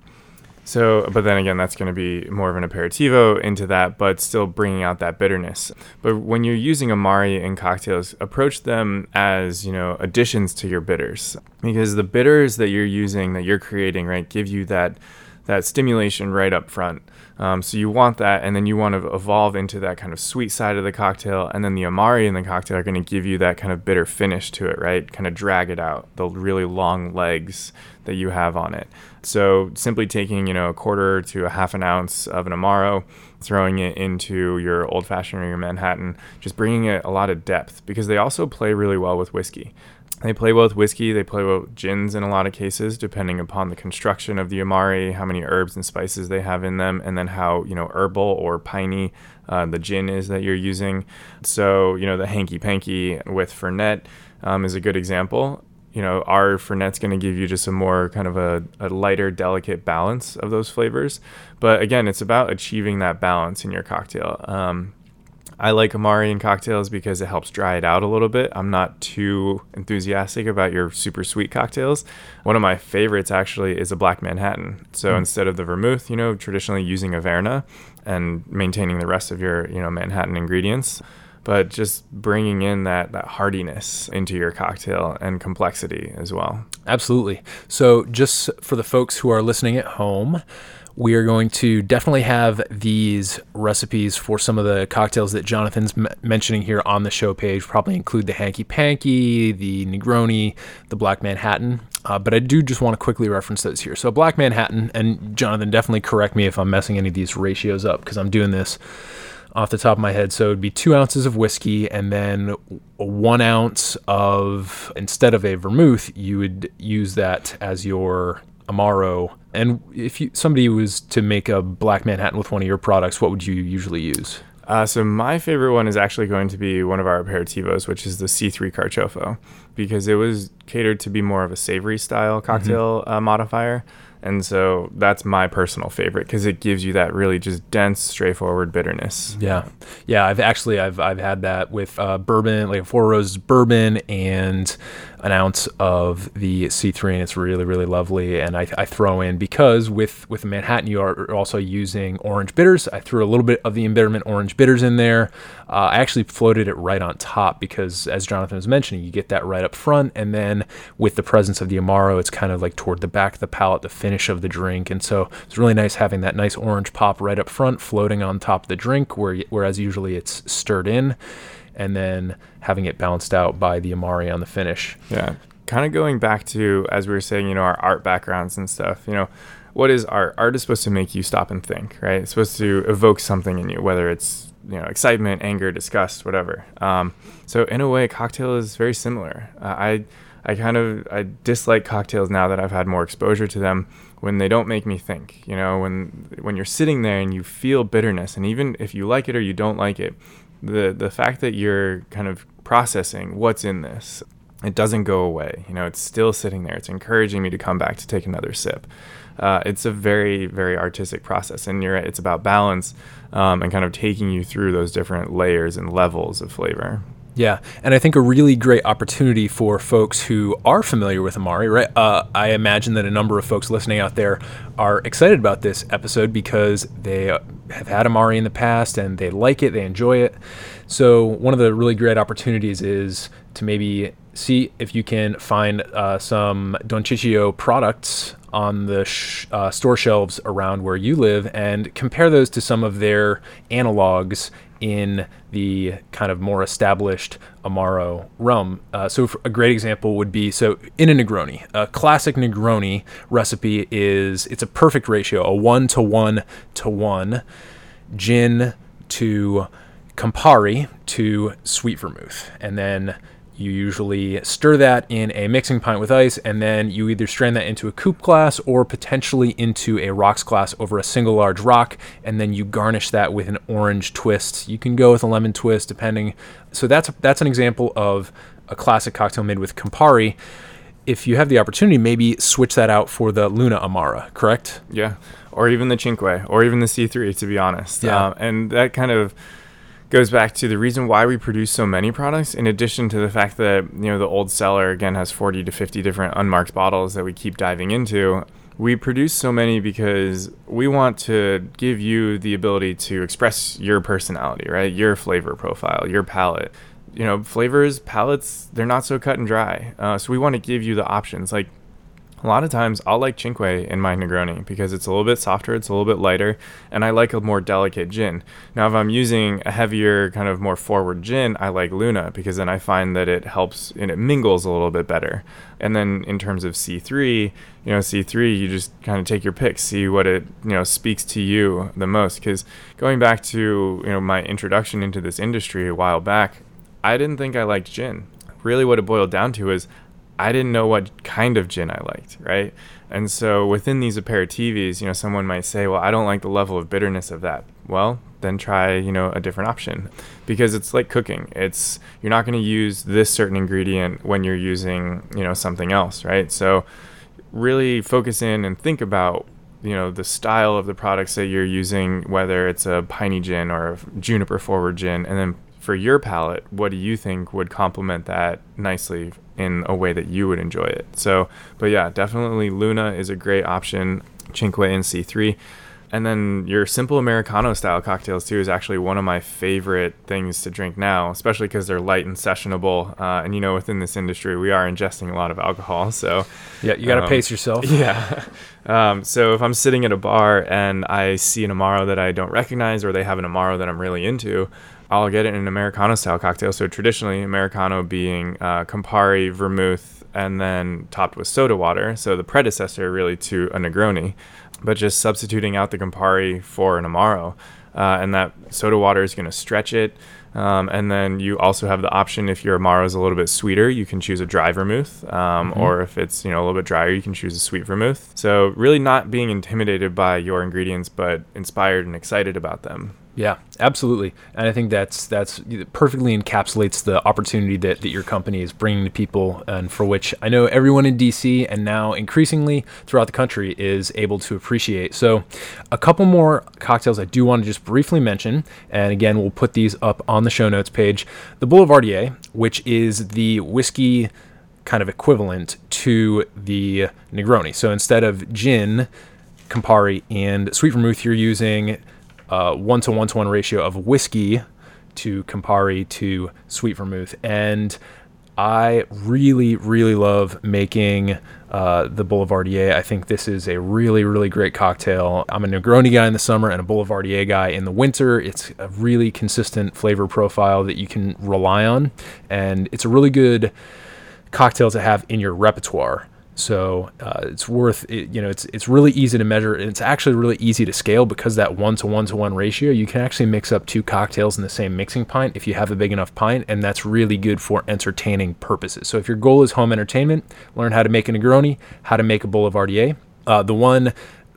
so, but then again, that's going to be more of an aperitivo into that, but still bringing out that bitterness. But when you're using Amari in cocktails, approach them as, you know, additions to your bitters. Because the bitters that you're using, that you're creating, right, give you that that stimulation right up front. Um, so you want that, and then you want to evolve into that kind of sweet side of the cocktail, and then the Amari in the cocktail are going to give you that kind of bitter finish to it, right? Kind of drag it out, the really long legs that you have on it. So simply taking, you know, a quarter to a half an ounce of an Amaro, throwing it into your old fashioned or your Manhattan, just bringing it a lot of depth because they also play really well with whiskey. They play well with whiskey, they play well with gins in a lot of cases, depending upon the construction of the Amari, how many herbs and spices they have in them, and then how, you know, herbal or piney uh, the gin is that you're using. So, you know, the hanky panky with Fernet um, is a good example you know, our Fernet's going to give you just a more kind of a, a lighter, delicate balance of those flavors. But again, it's about achieving that balance in your cocktail. Um, I like Amari in cocktails because it helps dry it out a little bit. I'm not too enthusiastic about your super sweet cocktails. One of my favorites actually is a Black Manhattan. So mm. instead of the vermouth, you know, traditionally using Averna and maintaining the rest of your, you know, Manhattan ingredients but just bringing in that that hardiness into your cocktail and complexity as well. Absolutely. So just for the folks who are listening at home, we are going to definitely have these recipes for some of the cocktails that Jonathan's m- mentioning here on the show page. Probably include the hanky panky, the Negroni, the Black Manhattan. Uh, but I do just want to quickly reference those here. So Black Manhattan, and Jonathan, definitely correct me if I'm messing any of these ratios up because I'm doing this off the top of my head. So it'd be two ounces of whiskey and then one ounce of, instead of a vermouth, you would use that as your Amaro. And if you, somebody was to make a Black Manhattan with one of your products, what would you usually use? Uh, so my favorite one is actually going to be one of our aperitivos, which is the C3 Carciofo, because it was catered to be more of a savory style cocktail mm-hmm. uh, modifier. And so that's my personal favorite because it gives you that really just dense, straightforward bitterness. Yeah, yeah. I've actually I've I've had that with uh, bourbon, like a Four Roses bourbon, and an ounce of the C3, and it's really really lovely. And I, I throw in because with with Manhattan you are also using orange bitters. I threw a little bit of the embitterment orange bitters in there. Uh, I actually floated it right on top because, as Jonathan was mentioning, you get that right up front, and then with the presence of the Amaro, it's kind of like toward the back of the palate, the finish of the drink, and so it's really nice having that nice orange pop right up front, floating on top of the drink, where whereas usually it's stirred in and then having it balanced out by the Amari on the finish. Yeah. Kind of going back to, as we were saying, you know, our art backgrounds and stuff, you know, what is art? Art is supposed to make you stop and think, right? It's supposed to evoke something in you, whether it's, you know, excitement, anger, disgust, whatever. Um, so in a way, cocktail is very similar. Uh, I, I kind of, I dislike cocktails now that I've had more exposure to them when they don't make me think, you know, when, when you're sitting there and you feel bitterness. And even if you like it or you don't like it, the the fact that you're kind of processing what's in this it doesn't go away. You know it's still sitting there. It's encouraging me to come back to take another sip. Uh, it's a very very artistic process. And you're it's about balance um, and kind of taking you through those different layers and levels of flavor yeah, and I think a really great opportunity for folks who are familiar with Amari, right? Uh, I imagine that a number of folks listening out there are excited about this episode because they have had Amari in the past and they like it, they enjoy it. So, one of the really great opportunities is to maybe see if you can find uh, some Don Ciccio products on the sh- uh, store shelves around where you live and compare those to some of their analogs in the kind of more established Amaro realm. Uh, so, a great example would be so in a Negroni, a classic Negroni recipe is it's a perfect ratio, a one to one to one gin to Campari to sweet vermouth, and then you usually stir that in a mixing pint with ice, and then you either strain that into a coupe glass or potentially into a rocks glass over a single large rock, and then you garnish that with an orange twist. You can go with a lemon twist, depending. So that's that's an example of a classic cocktail made with Campari. If you have the opportunity, maybe switch that out for the Luna Amara, correct? Yeah, or even the Cinque, or even the C3, to be honest. Yeah. Um, and that kind of goes back to the reason why we produce so many products in addition to the fact that you know the old cellar again has 40 to 50 different unmarked bottles that we keep diving into. We produce so many because we want to give you the ability to express your personality right? Your flavor profile your palate. You know flavors palettes they're not so cut and dry. Uh, so we want to give you the options. Like a lot of times I'll like Cinque in my Negroni because it's a little bit softer, it's a little bit lighter, and I like a more delicate gin. Now, if I'm using a heavier, kind of more forward gin, I like Luna because then I find that it helps and it mingles a little bit better. And then in terms of C3, you know, C3, you just kind of take your pick, see what it, you know, speaks to you the most. Because going back to, you know, my introduction into this industry a while back, I didn't think I liked gin. Really, what it boiled down to is I didn't know what kind of gin I liked, right? And so within these aperitifs, you know, someone might say, "Well, I don't like the level of bitterness of that." Well, then try, you know, a different option because it's like cooking. It's you're not going to use this certain ingredient when you're using, you know, something else, right? So really focus in and think about you know the style of the products that you're using whether it's a piney gin or a juniper forward gin and then for your palate what do you think would complement that nicely in a way that you would enjoy it. So, but yeah, definitely Luna is a great option. Cinque and C3. And then your simple Americano style cocktails too is actually one of my favorite things to drink now, especially because they're light and sessionable. Uh, and you know, within this industry, we are ingesting a lot of alcohol. So yeah, you got to um, pace yourself. [LAUGHS] Yeah. Um, so if I'm sitting at a bar and I see an Amaro that I don't recognize, or they have an Amaro that I'm really into, I'll get it in an Americano style cocktail. So traditionally, Americano being uh, Campari, vermouth, and then topped with soda water. So the predecessor really to a Negroni, but just substituting out the Campari for an Amaro. Uh, and that soda water is going to stretch it. Um, and then you also have the option if your Amaro is a little bit sweeter, you can choose a dry vermouth, um, mm-hmm. or if it's you know a little bit drier, you can choose a sweet vermouth. So really not being intimidated by your ingredients, but inspired and excited about them. Yeah, absolutely, and I think that's that's perfectly encapsulates the opportunity that, that your company is bringing to people, and for which I know everyone in DC and now increasingly throughout the country is able to appreciate. So, a couple more cocktails I do want to just briefly mention, and again we'll put these up on the show notes page. The Boulevardier, which is the whiskey kind of equivalent to the Negroni. So instead of gin, Campari, and sweet vermouth, you're using one to one to one ratio of whiskey to Campari to sweet vermouth. And I really, really love making uh, the Boulevardier. I think this is a really, really great cocktail. I'm a Negroni guy in the summer and a Boulevardier guy in the winter. It's a really consistent flavor profile that you can rely on, and it's a really good cocktail to have in your repertoire. So uh, it's worth it, you know it's it's really easy to measure and it's actually really easy to scale because that one to one to one ratio you can actually mix up two cocktails in the same mixing pint if you have a big enough pint and that's really good for entertaining purposes. So if your goal is home entertainment, learn how to make a Negroni, how to make a Boulevardier. Uh, the one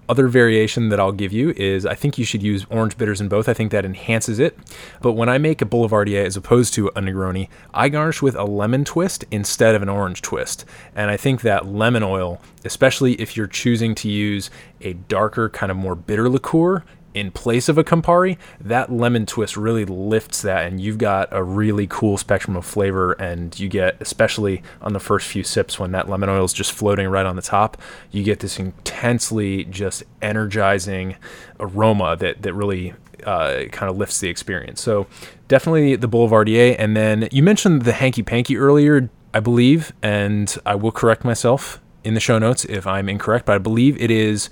other variation that I'll give you is I think you should use orange bitters in both. I think that enhances it. But when I make a Boulevardier as opposed to a Negroni, I garnish with a lemon twist instead of an orange twist. And I think that lemon oil, especially if you're choosing to use a darker, kind of more bitter liqueur, in place of a Campari, that lemon twist really lifts that, and you've got a really cool spectrum of flavor. And you get, especially on the first few sips, when that lemon oil is just floating right on the top, you get this intensely just energizing aroma that that really uh, kind of lifts the experience. So definitely the Boulevardier. And then you mentioned the hanky panky earlier. I believe, and I will correct myself in the show notes if I'm incorrect, but I believe it is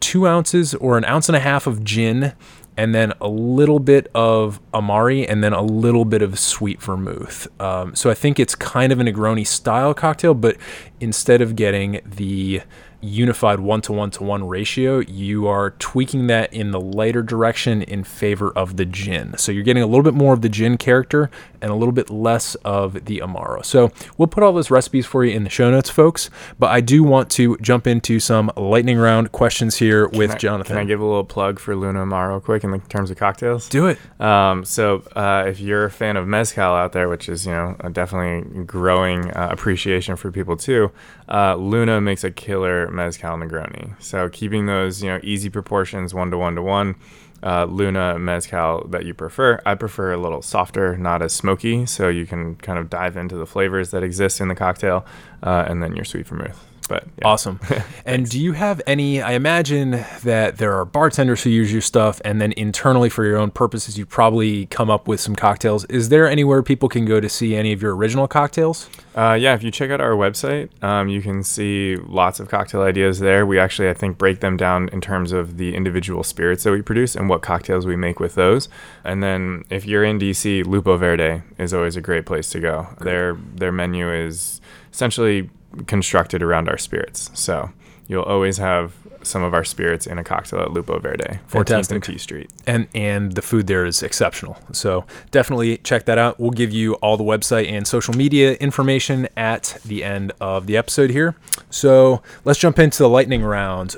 two ounces or an ounce and a half of gin and then a little bit of Amari, and then a little bit of sweet vermouth. Um, so I think it's kind of a Negroni style cocktail, but instead of getting the unified one to one to one ratio, you are tweaking that in the lighter direction in favor of the gin. So you're getting a little bit more of the gin character and a little bit less of the Amaro. So we'll put all those recipes for you in the show notes, folks. But I do want to jump into some lightning round questions here with Can I- Jonathan. Can I give a little plug for Luna Amaro quick in the terms of cocktails? do it? Um, so uh, if you're a fan of mezcal out there, which is you know definitely growing uh, appreciation for people too, uh, Luna makes a killer mezcal Negroni. So keeping those you know easy proportions, one to one to one. Uh, Luna mezcal that you prefer. I prefer a little softer, not as smoky, so you can kind of dive into the flavors that exist in the cocktail, uh, and then your sweet vermouth. But yeah. Awesome. [LAUGHS] and do you have any? I imagine that there are bartenders who use your stuff, and then internally for your own purposes, you probably come up with some cocktails. Is there anywhere people can go to see any of your original cocktails? Uh, yeah, if you check out our website, um, you can see lots of cocktail ideas there. We actually, I think, break them down in terms of the individual spirits that we produce and what cocktails we make with those. And then, if you're in DC, Lupo Verde is always a great place to go. Their their menu is essentially constructed around our spirits, so you'll always have some of our spirits in a cocktail at Lupo Verde, 14th and T Street. and and the food there is exceptional. So definitely check that out. We'll give you all the website and social media information at the end of the episode here. So let's jump into the lightning round.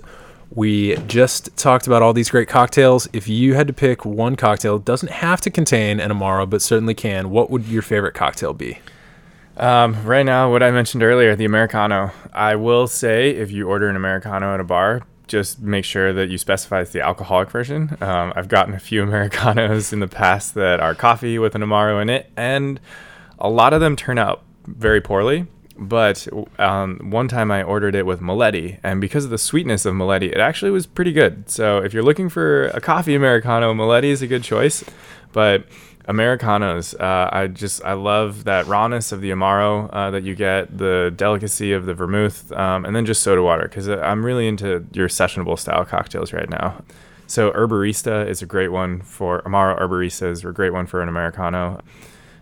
We just talked about all these great cocktails. If you had to pick one cocktail, doesn't have to contain an Amaro, but certainly can. What would your favorite cocktail be? Um, right now, what I mentioned earlier, the Americano. I will say, if you order an Americano at a bar, just make sure that you specify it's the alcoholic version. Um, I've gotten a few [LAUGHS] Americanos in the past that are coffee with an Amaro in it, and a lot of them turn out very poorly. But um, one time I ordered it with Meletti, and because of the sweetness of Meletti, it actually was pretty good. So if you're looking for a coffee Americano, Meletti is a good choice. But Americanos, uh, I just I love that rawness of the Amaro uh, that you get, the delicacy of the vermouth, um, and then just soda water because I'm really into your sessionable style cocktails right now. So Erborista is a great one for Amaro Erborista is a great one for an Americano.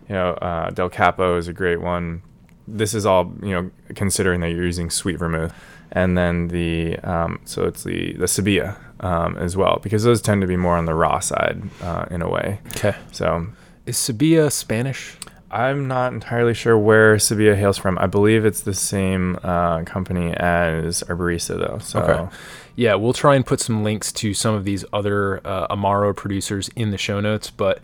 You know, uh, Del Capo is a great one. This is all you know, considering that you're using sweet vermouth, and then the um, so it's the the Sabia um, as well because those tend to be more on the raw side uh, in a way. Okay. So Is Sabia Spanish? I'm not entirely sure where Sabia hails from. I believe it's the same uh, company as Erborista, though. So Okay. Yeah, we'll try and put some links to some of these other uh, Amaro producers in the show notes, but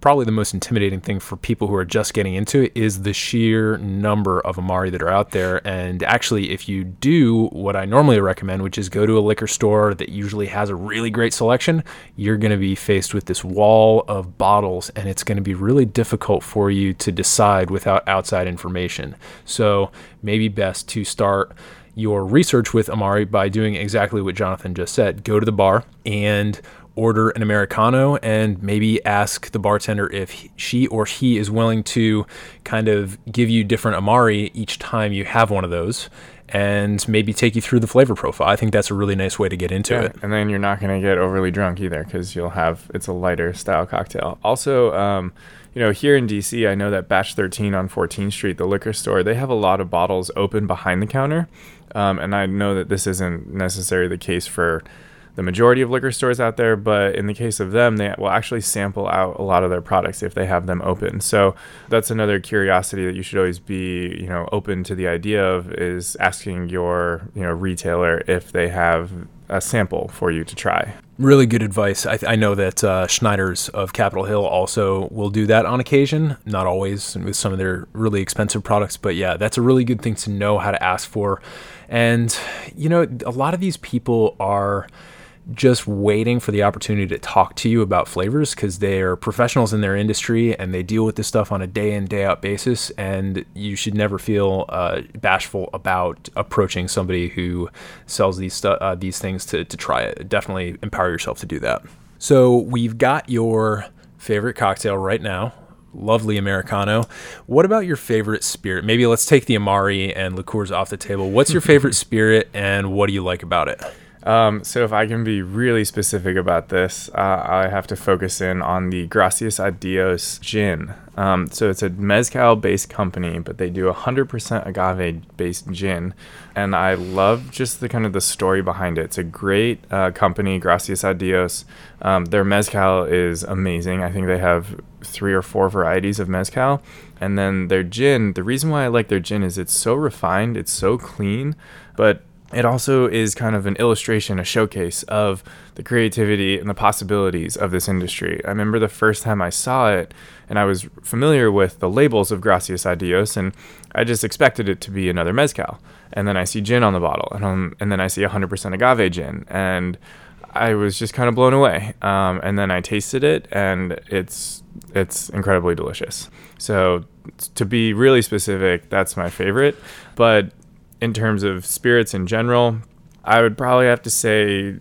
probably the most intimidating thing for people who are just getting into it is the sheer number of Amari that are out there. And actually, if you do what I normally recommend, which is go to a liquor store that usually has a really great selection, you're going to be faced with this wall of bottles, and it's going to be really difficult for you to decide without outside information. So, maybe best to start your research with Amari by doing exactly what Jonathan just said. Go to the bar and order an Americano and maybe ask the bartender if he- she or he is willing to kind of give you different Amari each time you have one of those and maybe take you through the flavor profile. I think that's a really nice way to get into Yeah, it. and then you're not going to get overly drunk either because you'll have it's a lighter style cocktail. Also, um, you know, here in DC, I know that Batch 13 on 14th Street, the liquor store, they have a lot of bottles open behind the counter, um, and I know that this isn't necessarily the case for the majority of liquor stores out there, but in the case of them, they will actually sample out a lot of their products if they have them open. So that's another curiosity that you should always be, you know, open to the idea of is asking your, you know, retailer if they have a sample for you to try. Really good advice. I, I know that uh, Schneider's of Capitol Hill also will do that on occasion, not always with some of their really expensive products, but yeah, that's a really good thing to know how to ask for. And, you know, a lot of these people are just waiting for the opportunity to talk to you about flavors because they're professionals in their industry and they deal with this stuff on a day in day out basis and you should never feel uh, bashful about approaching somebody who sells these stu- uh, these things to, to try it definitely empower yourself to do that so we've got your favorite cocktail right now lovely Americano. What about your favorite spirit? Maybe let's take the Amari and liqueurs off the table. What's your [LAUGHS] favorite spirit and what do you like about it? Um, so if I can be really specific about this, uh, I have to focus in on the Gracias a Dios gin. Um, so it's a mezcal-based company, but they do 100% agave-based gin, and I love just the kind of the story behind it. It's a great uh, company, Gracias a Dios. Um, their mezcal is amazing. I think they have three or four varieties of mezcal, and then their gin. The reason why I like their gin is it's so refined, it's so clean, but it also is kind of an illustration, a showcase of the creativity and the possibilities of this industry. I remember the first time I saw it, and I was familiar with the labels of Gracias a Dios, and I just expected it to be another mezcal. And then I see gin on the bottle, and, um, and then I see 100% agave gin, and I was just kind of blown away. Um, and then I tasted it, and it's it's incredibly delicious. So to be really specific, that's my favorite. But in terms of spirits in general, I would probably have to say,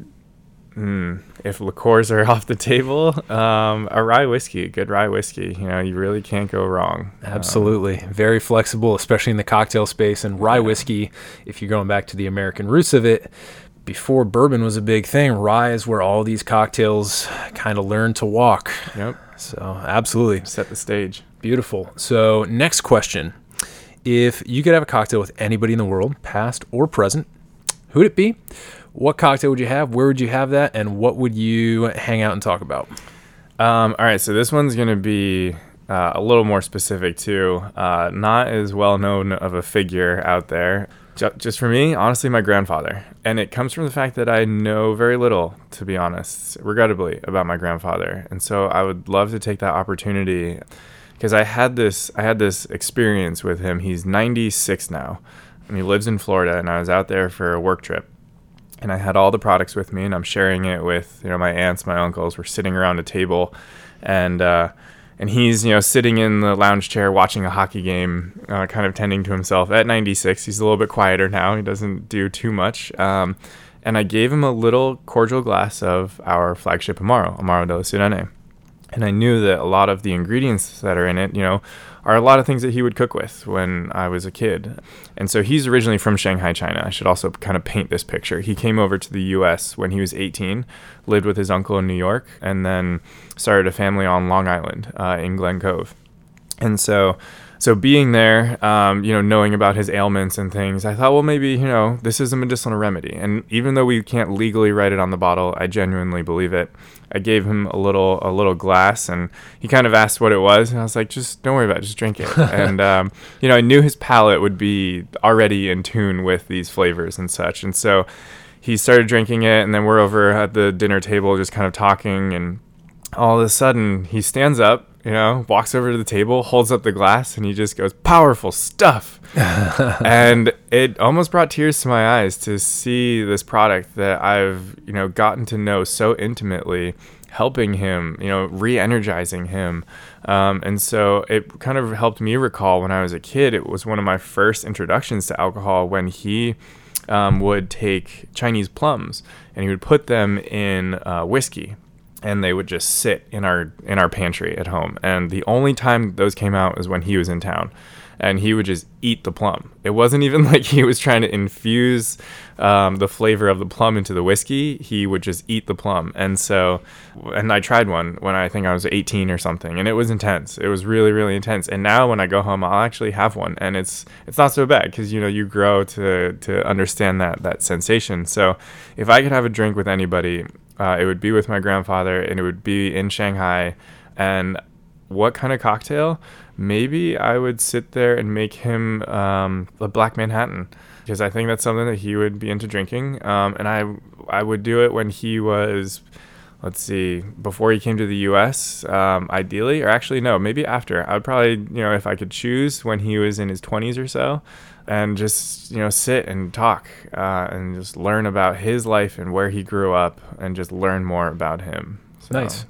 hmm, if liqueurs are [LAUGHS] off the table, um, a rye whiskey, a good rye whiskey. You know, you really can't go wrong. Absolutely. Very flexible, especially in the cocktail space. And rye whiskey, if you're going back to the American roots of it, before bourbon was a big thing, rye is where all these cocktails kind of learned to walk. Yep. So, absolutely. Set the stage. Beautiful. So, next question. If you could have a cocktail with anybody in the world, past or present, who would it be? What cocktail would you have? Where would you have that? And what would you hang out and talk about? Um, all right, so this one's going to be uh, a little more specific too. Uh, not as well known of a figure out there. Ju- Just for me, honestly, my grandfather. And it comes from the fact that I know very little, to be honest, regrettably, about my grandfather. And so I would love to take that opportunity because I had this I had this experience with him. He's 96 now. And he lives in Florida and I was out there for a work trip. And I had all the products with me and I'm sharing it with, you know, my aunts, my uncles. We're sitting around a table and uh and he's, you know, sitting in the lounge chair watching a hockey game, uh, kind of tending to himself. At 96, he's a little bit quieter now. He doesn't do too much. Um, and I gave him a little cordial glass of our flagship Amaro, Amaro della Sirene and I knew that a lot of the ingredients that are in it, you know, are a lot of things that he would cook with when I was a kid. And so he's originally from Shanghai, China. I should also kind of paint this picture. He came over to the US when he was 18, lived with his uncle in New York, and then started a family on Long Island uh, in Glen Cove. And so so being there, um, you know, knowing about his ailments and things, I thought, well, maybe you know, this is a medicinal remedy. And even though we can't legally write it on the bottle, I genuinely believe it. I gave him a little a little glass, and he kind of asked what it was, and I was like, just don't worry about it, just drink it. [LAUGHS] and um, you know, I knew his palate would be already in tune with these flavors and such, and so he started drinking it, and then we're over at the dinner table, just kind of talking, and all of a sudden he stands up you know, walks over to the table, holds up the glass, and he just goes, "Powerful stuff." [LAUGHS] and it almost brought tears to my eyes to see this product that I've, you know, gotten to know so intimately, helping him, you know, re-energizing him. Um, and so it kind of helped me recall when I was a kid. It was one of my first introductions to alcohol when he um, would take Chinese plums and he would put them in uh, whiskey and they would just sit in our in our pantry at home. And the only time those came out was when he was in town, and he would just eat the plum. It wasn't even [LAUGHS] like he was trying to infuse um, the flavor of the plum into the whiskey. He would just eat the plum. And so, and I tried one when I think I was 18 or something, and it was intense. It was really really intense. And now when I go home, I'll actually have one, and it's it's not so bad because you know you grow to to understand that that sensation. So if I could have a drink with anybody uh, it would be with my grandfather, and it would be in Shanghai. And what kind of cocktail? Maybe I would sit there and make him um, a Black Manhattan because I think that's something that he would be into drinking. Um, and I I would do it when he was, let's see, before he came to the U.S. Um, ideally, or actually no, maybe after. I would probably you know if I could choose when he was in his 20s or so and just you know sit and talk uh, and just learn about his life and where he grew up and just learn more about him. So. Nice.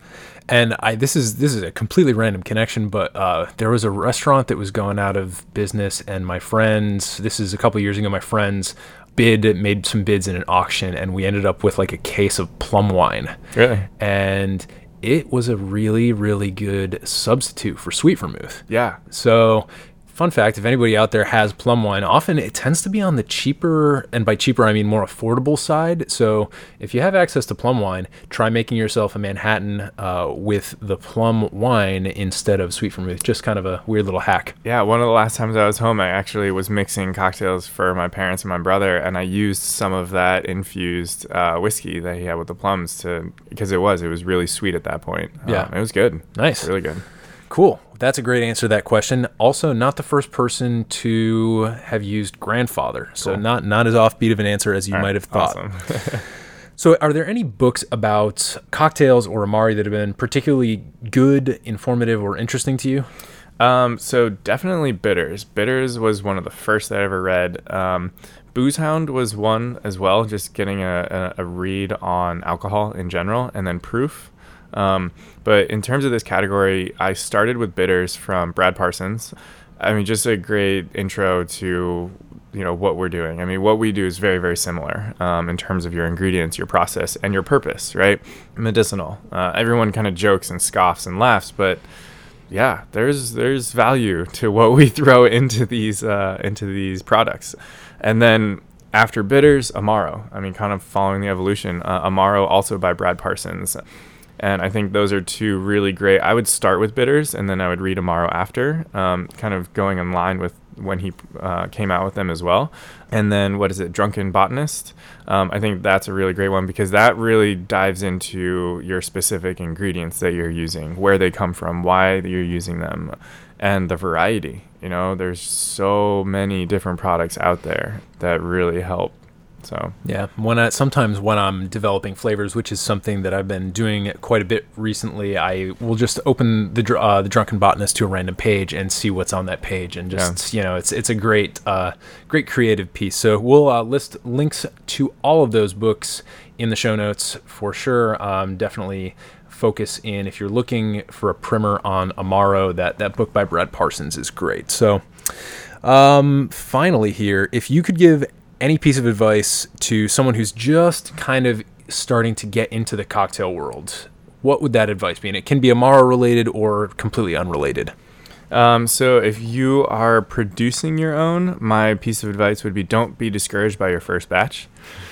And I this is this is a completely random connection, but uh, there was a restaurant that was going out of business, and my friends. This is a couple years ago. My friends bid made some bids in an auction, and we ended up with like a case of plum wine. Really? And it was a really, really good substitute for sweet vermouth. Yeah. So, fun fact if anybody out there has plum wine, often it tends to be on the cheaper, and by cheaper, I mean more affordable side. So, if you have access to plum wine, try making yourself a Manhattan uh, with the plum wine instead of sweet vermouth. Just kind of a weird little hack. Yeah, one of the last times I was home, I actually was mixing cocktails for my parents and my brother, and I used some of that infused uh, whiskey that he had with the plums to because it was it was really sweet at that point. Yeah. Um, it was good. Nice. really good. Cool. That's a great answer to that question. Also, not the first person to have used grandfather. So, Cool. not not as offbeat of an answer as you All might have thought. Awesome. [LAUGHS] So, are there any books about cocktails or amari that have been particularly good, informative, or interesting to you? Um, so definitely bitters. Bitters was one of the first that I ever read. Um, Booze Hound was one as well, just getting a, a, a read on alcohol in general, and then proof. Um, but in terms of this category, I started with bitters from Brad Parsons. I mean, just a great intro to you know what we're doing. I mean, what we do is very very similar um, in terms of your ingredients, your process, and your purpose. Right? Medicinal. Uh, everyone kind of jokes and scoffs and laughs, but yeah, there's there's value to [LAUGHS] what we throw into these uh, into these products, and then after bitters, Amaro. I mean, kind of following the evolution. Uh, Amaro, also by Brad Parsons, and I think those are two really great. I would start with bitters, and then I would read Amaro after, um, kind of going in line with when he uh, came out with them as well. And then what is it, Drunken Botanist? Um, I think that's a really great one because that really dives into your specific ingredients that you're using, where they come from, why you're using them, and the variety. You know, there's so many different products out there that really help. So Yeah, when I sometimes when I'm developing flavors, which is something that I've been doing quite a bit recently, I will just open the uh, the drunken botanist to a random page and see what's on that page, and just you know, it's it's a great uh, great creative piece. So we'll uh, list links to all of those books in the show notes for sure. Um, definitely focus in if you're looking for a primer on Amaro. That that book by Brad Parsons is great. So. Um, finally, here, if you could give any piece of advice to someone who's just kind of starting to get into the cocktail world, what would that advice be? And it can be Amaro related or completely unrelated. Um, so if you are producing your own, my piece of advice would be don't be discouraged by your first batch.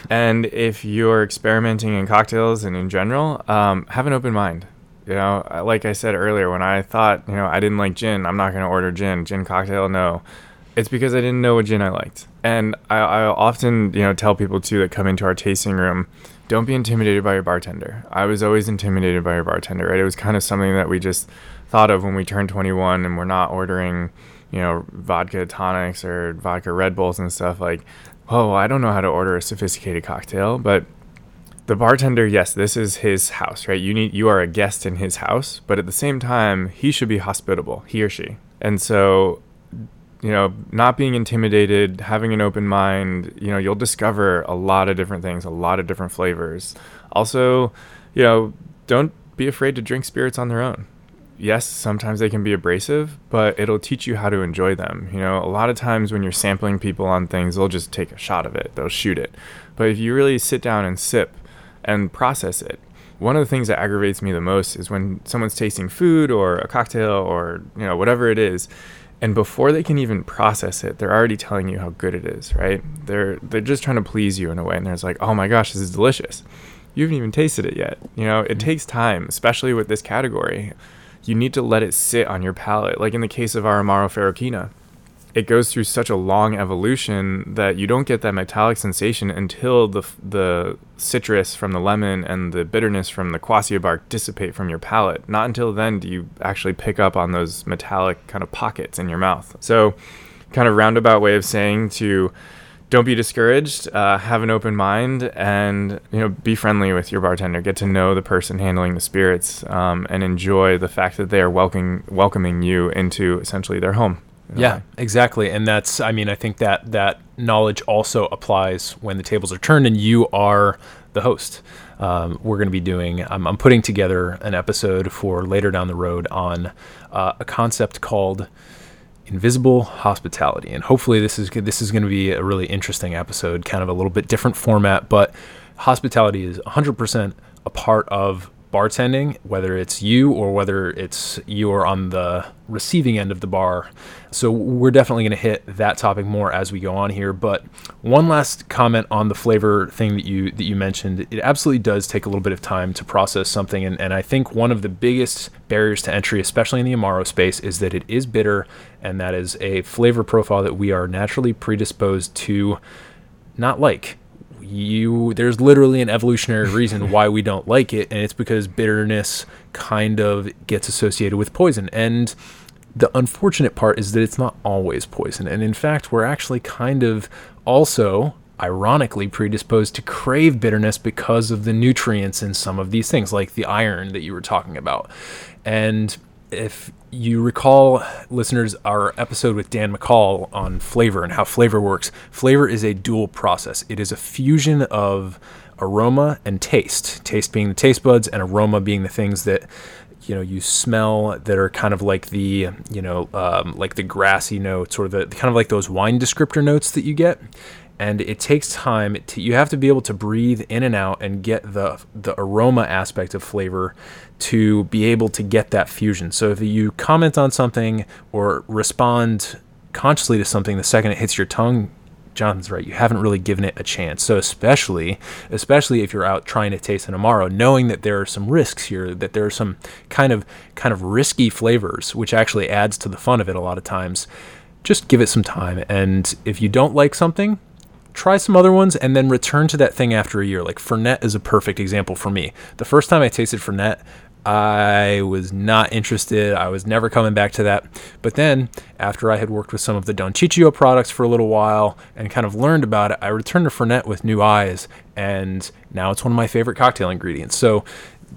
And if you're experimenting in cocktails and in general, um, have an open mind. You know, like I said earlier, when I thought, you know, I didn't like gin, I'm not going to order gin. Gin cocktail, no. It's because I didn't know what gin I liked. And I, I often, you know, tell people too that come into our tasting room, don't be intimidated by your bartender. I was always intimidated by your bartender, right? It was kind of something that we just thought of when we turned 21 and we're not ordering, you know, vodka tonics or vodka Red Bulls and stuff like, oh, I don't know how to order a sophisticated cocktail, but the bartender, yes, this is his house, right? You need you are a guest in his house, but at the same time, he should be hospitable, he or she. And so, you know, not being intimidated, having an open mind, you know, you'll discover a lot of different things, a lot of different flavors. Also, you know, don't be afraid to drink spirits on their own. Yes, sometimes they can be abrasive, but it'll teach you how to enjoy them. You know, a lot of times when you're sampling people on things, they'll just take a shot of it, they'll shoot it. But if you really sit down and sip and process it, one of the things that aggravates me the most is when someone's tasting food or a cocktail or, you know, whatever it is, and before they can even process it, they're already telling you how good it is, right? They're they're just trying to please you in a way, and they're just like, "Oh my gosh, this is delicious." You haven't even tasted it yet. You know, it mm-hmm. takes time, especially with this category. You need to let it sit on your palate. Like in the case of our Amaro Ferrochina, it goes through such a long evolution that you don't get that metallic sensation until the the citrus from the lemon and the bitterness from the quassia bark dissipate from your palate. Not until then do you actually pick up on those metallic kind of pockets in your mouth. So, kind of roundabout way of saying to don't be discouraged uh, have an open mind and you know be friendly with your bartender get to know the person handling the spirits um, and enjoy the fact that they are welcoming welcoming you into essentially their home Yeah, way. exactly. And that's, I mean, I think that that knowledge also applies when the tables are turned and you are the host. Um, we're going to be doing, I'm, I'm putting together an episode for later down the road on uh, a concept called invisible hospitality and hopefully this is this is going to be a really interesting episode kind of a little bit different format but hospitality is 100% a part of bartending, whether it's you or whether it's you're on the receiving end of the bar. So we're definitely going to hit that topic more as we go on here. But one last comment on the flavor thing that you that you mentioned. It absolutely does take a little bit of time to process something, and, and I think one of the biggest barriers to entry, especially in the Amaro space, is that it is bitter, and that is a flavor profile that we are naturally predisposed to not like you there's literally an evolutionary reason [LAUGHS] why we don't like it and it's because bitterness kind of gets associated with poison and the unfortunate part is that it's not always poison and in fact we're actually kind of also ironically predisposed to crave bitterness because of the nutrients in some of these things like the iron that you were talking about and if you recall, listeners, our episode with Dan McCall on flavor and how flavor works, flavor is a dual process. It is a fusion of aroma and taste. Taste being the taste buds, and aroma being the things that you know you smell that are kind of like the you know um, like the grassy notes or the kind of like those wine descriptor notes that you get. And it takes time to, you have to be able to breathe in and out and get the the aroma aspect of flavor to be able to get that fusion. So if you comment on something or respond consciously to something the second it hits your tongue Jonathan's right. You haven't really given it a chance. So especially, especially if you're out trying to taste an amaro, knowing that there are some risks here, that there are some kind of kind of risky flavors, which actually adds to the fun of it a lot of times. Just give it some time, and if you don't like something, try some other ones and then return to that thing after a year. Like Fernet is a perfect example for me. The first time I tasted Fernet, I was not interested. I was never coming back to that. But then, after I had worked with some of the Don Ciccio products for a little while and kind of learned about it, I returned to Fernet with new eyes, and now it's one of my favorite cocktail ingredients. So,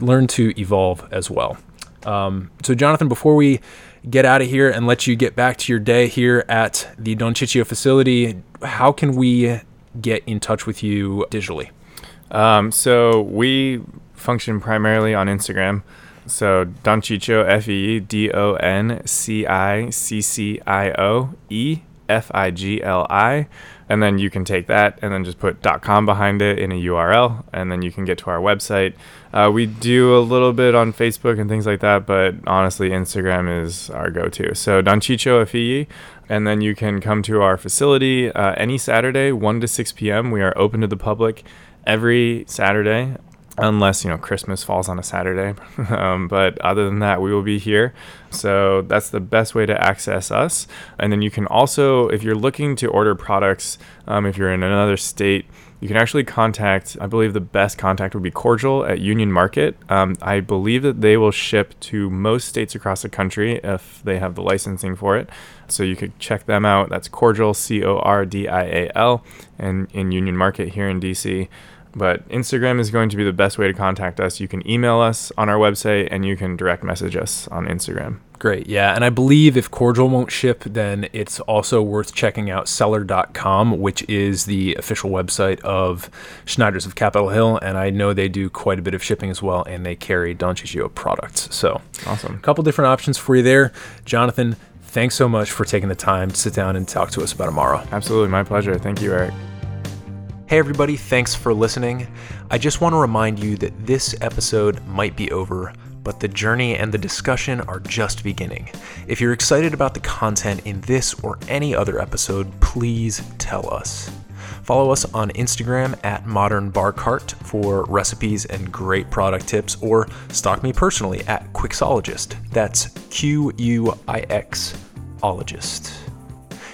learn to evolve as well. Um, so, Jonathan, before we get out of here and let you get back to your day here at the Don Ciccio facility, how can we get in touch with you digitally? Um, so we function primarily on Instagram. So Don Ciccio, F E D O N C I C C I O E F I G L I. And then you can take that and then just put .com behind it in a URL, and then you can get to our website. Uh, we do a little bit on Facebook and things like that, but honestly, Instagram is our go-to. So Don FEE, and then you can come to our facility uh, any Saturday, 1 to 6 p.m. We are open to the public every Saturday unless you know Christmas falls on a Saturday. [LAUGHS] um, but other than that, we will be here. So that's the best way to access us. And then you can also, if you're looking to order products, um, if you're in another state, you can actually contact. I believe the best contact would be Cordial at Union Market. Um, I believe that they will ship to most states across the country if they have the licensing for it. So you could check them out. That's Cordial, C O R D I A L, and in Union Market here in DC. But Instagram is going to be the best way to contact us. You can email us on our website and you can direct message us on Instagram. Great. Yeah. And I believe if Cordial won't ship, then it's also worth checking out cellar.com, which is the official website of Schneider's of Capitol Hill. And I know they do quite a bit of shipping as well, and they carry Don Ciccio products. So, awesome. A couple different options for you there. Jonathan, thanks so much for taking the time to sit down and talk to us about Amaro. Absolutely. My pleasure. Thank you, Eric. Hey, everybody, thanks for listening. I just want to remind you that this episode might be over, but the journey and the discussion are just beginning. If you're excited about the content in this or any other episode, please tell us. Follow us on Instagram at Modern Bar Cart for recipes and great product tips, or stalk me personally at Quixologist. That's Q U I X ologist.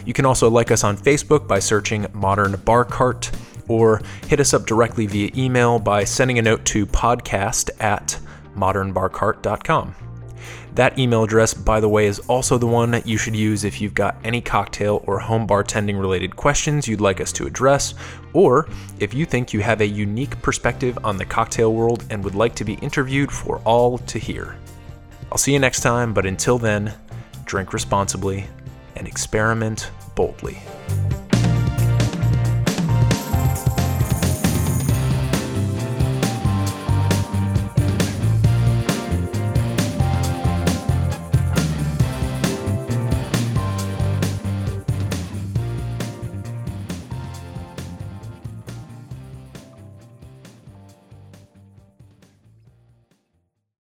You can also like us on Facebook by searching Modern Bar Cart or hit us up directly via email by sending a note to podcast at modernbarcart.com. That email address, by the way, is also the one that you should use if you've got any cocktail or home bartending related questions you'd like us to address, or if you think you have a unique perspective on the cocktail world and would like to be interviewed for all to hear. I'll see you next time, but until then, drink responsibly and experiment boldly.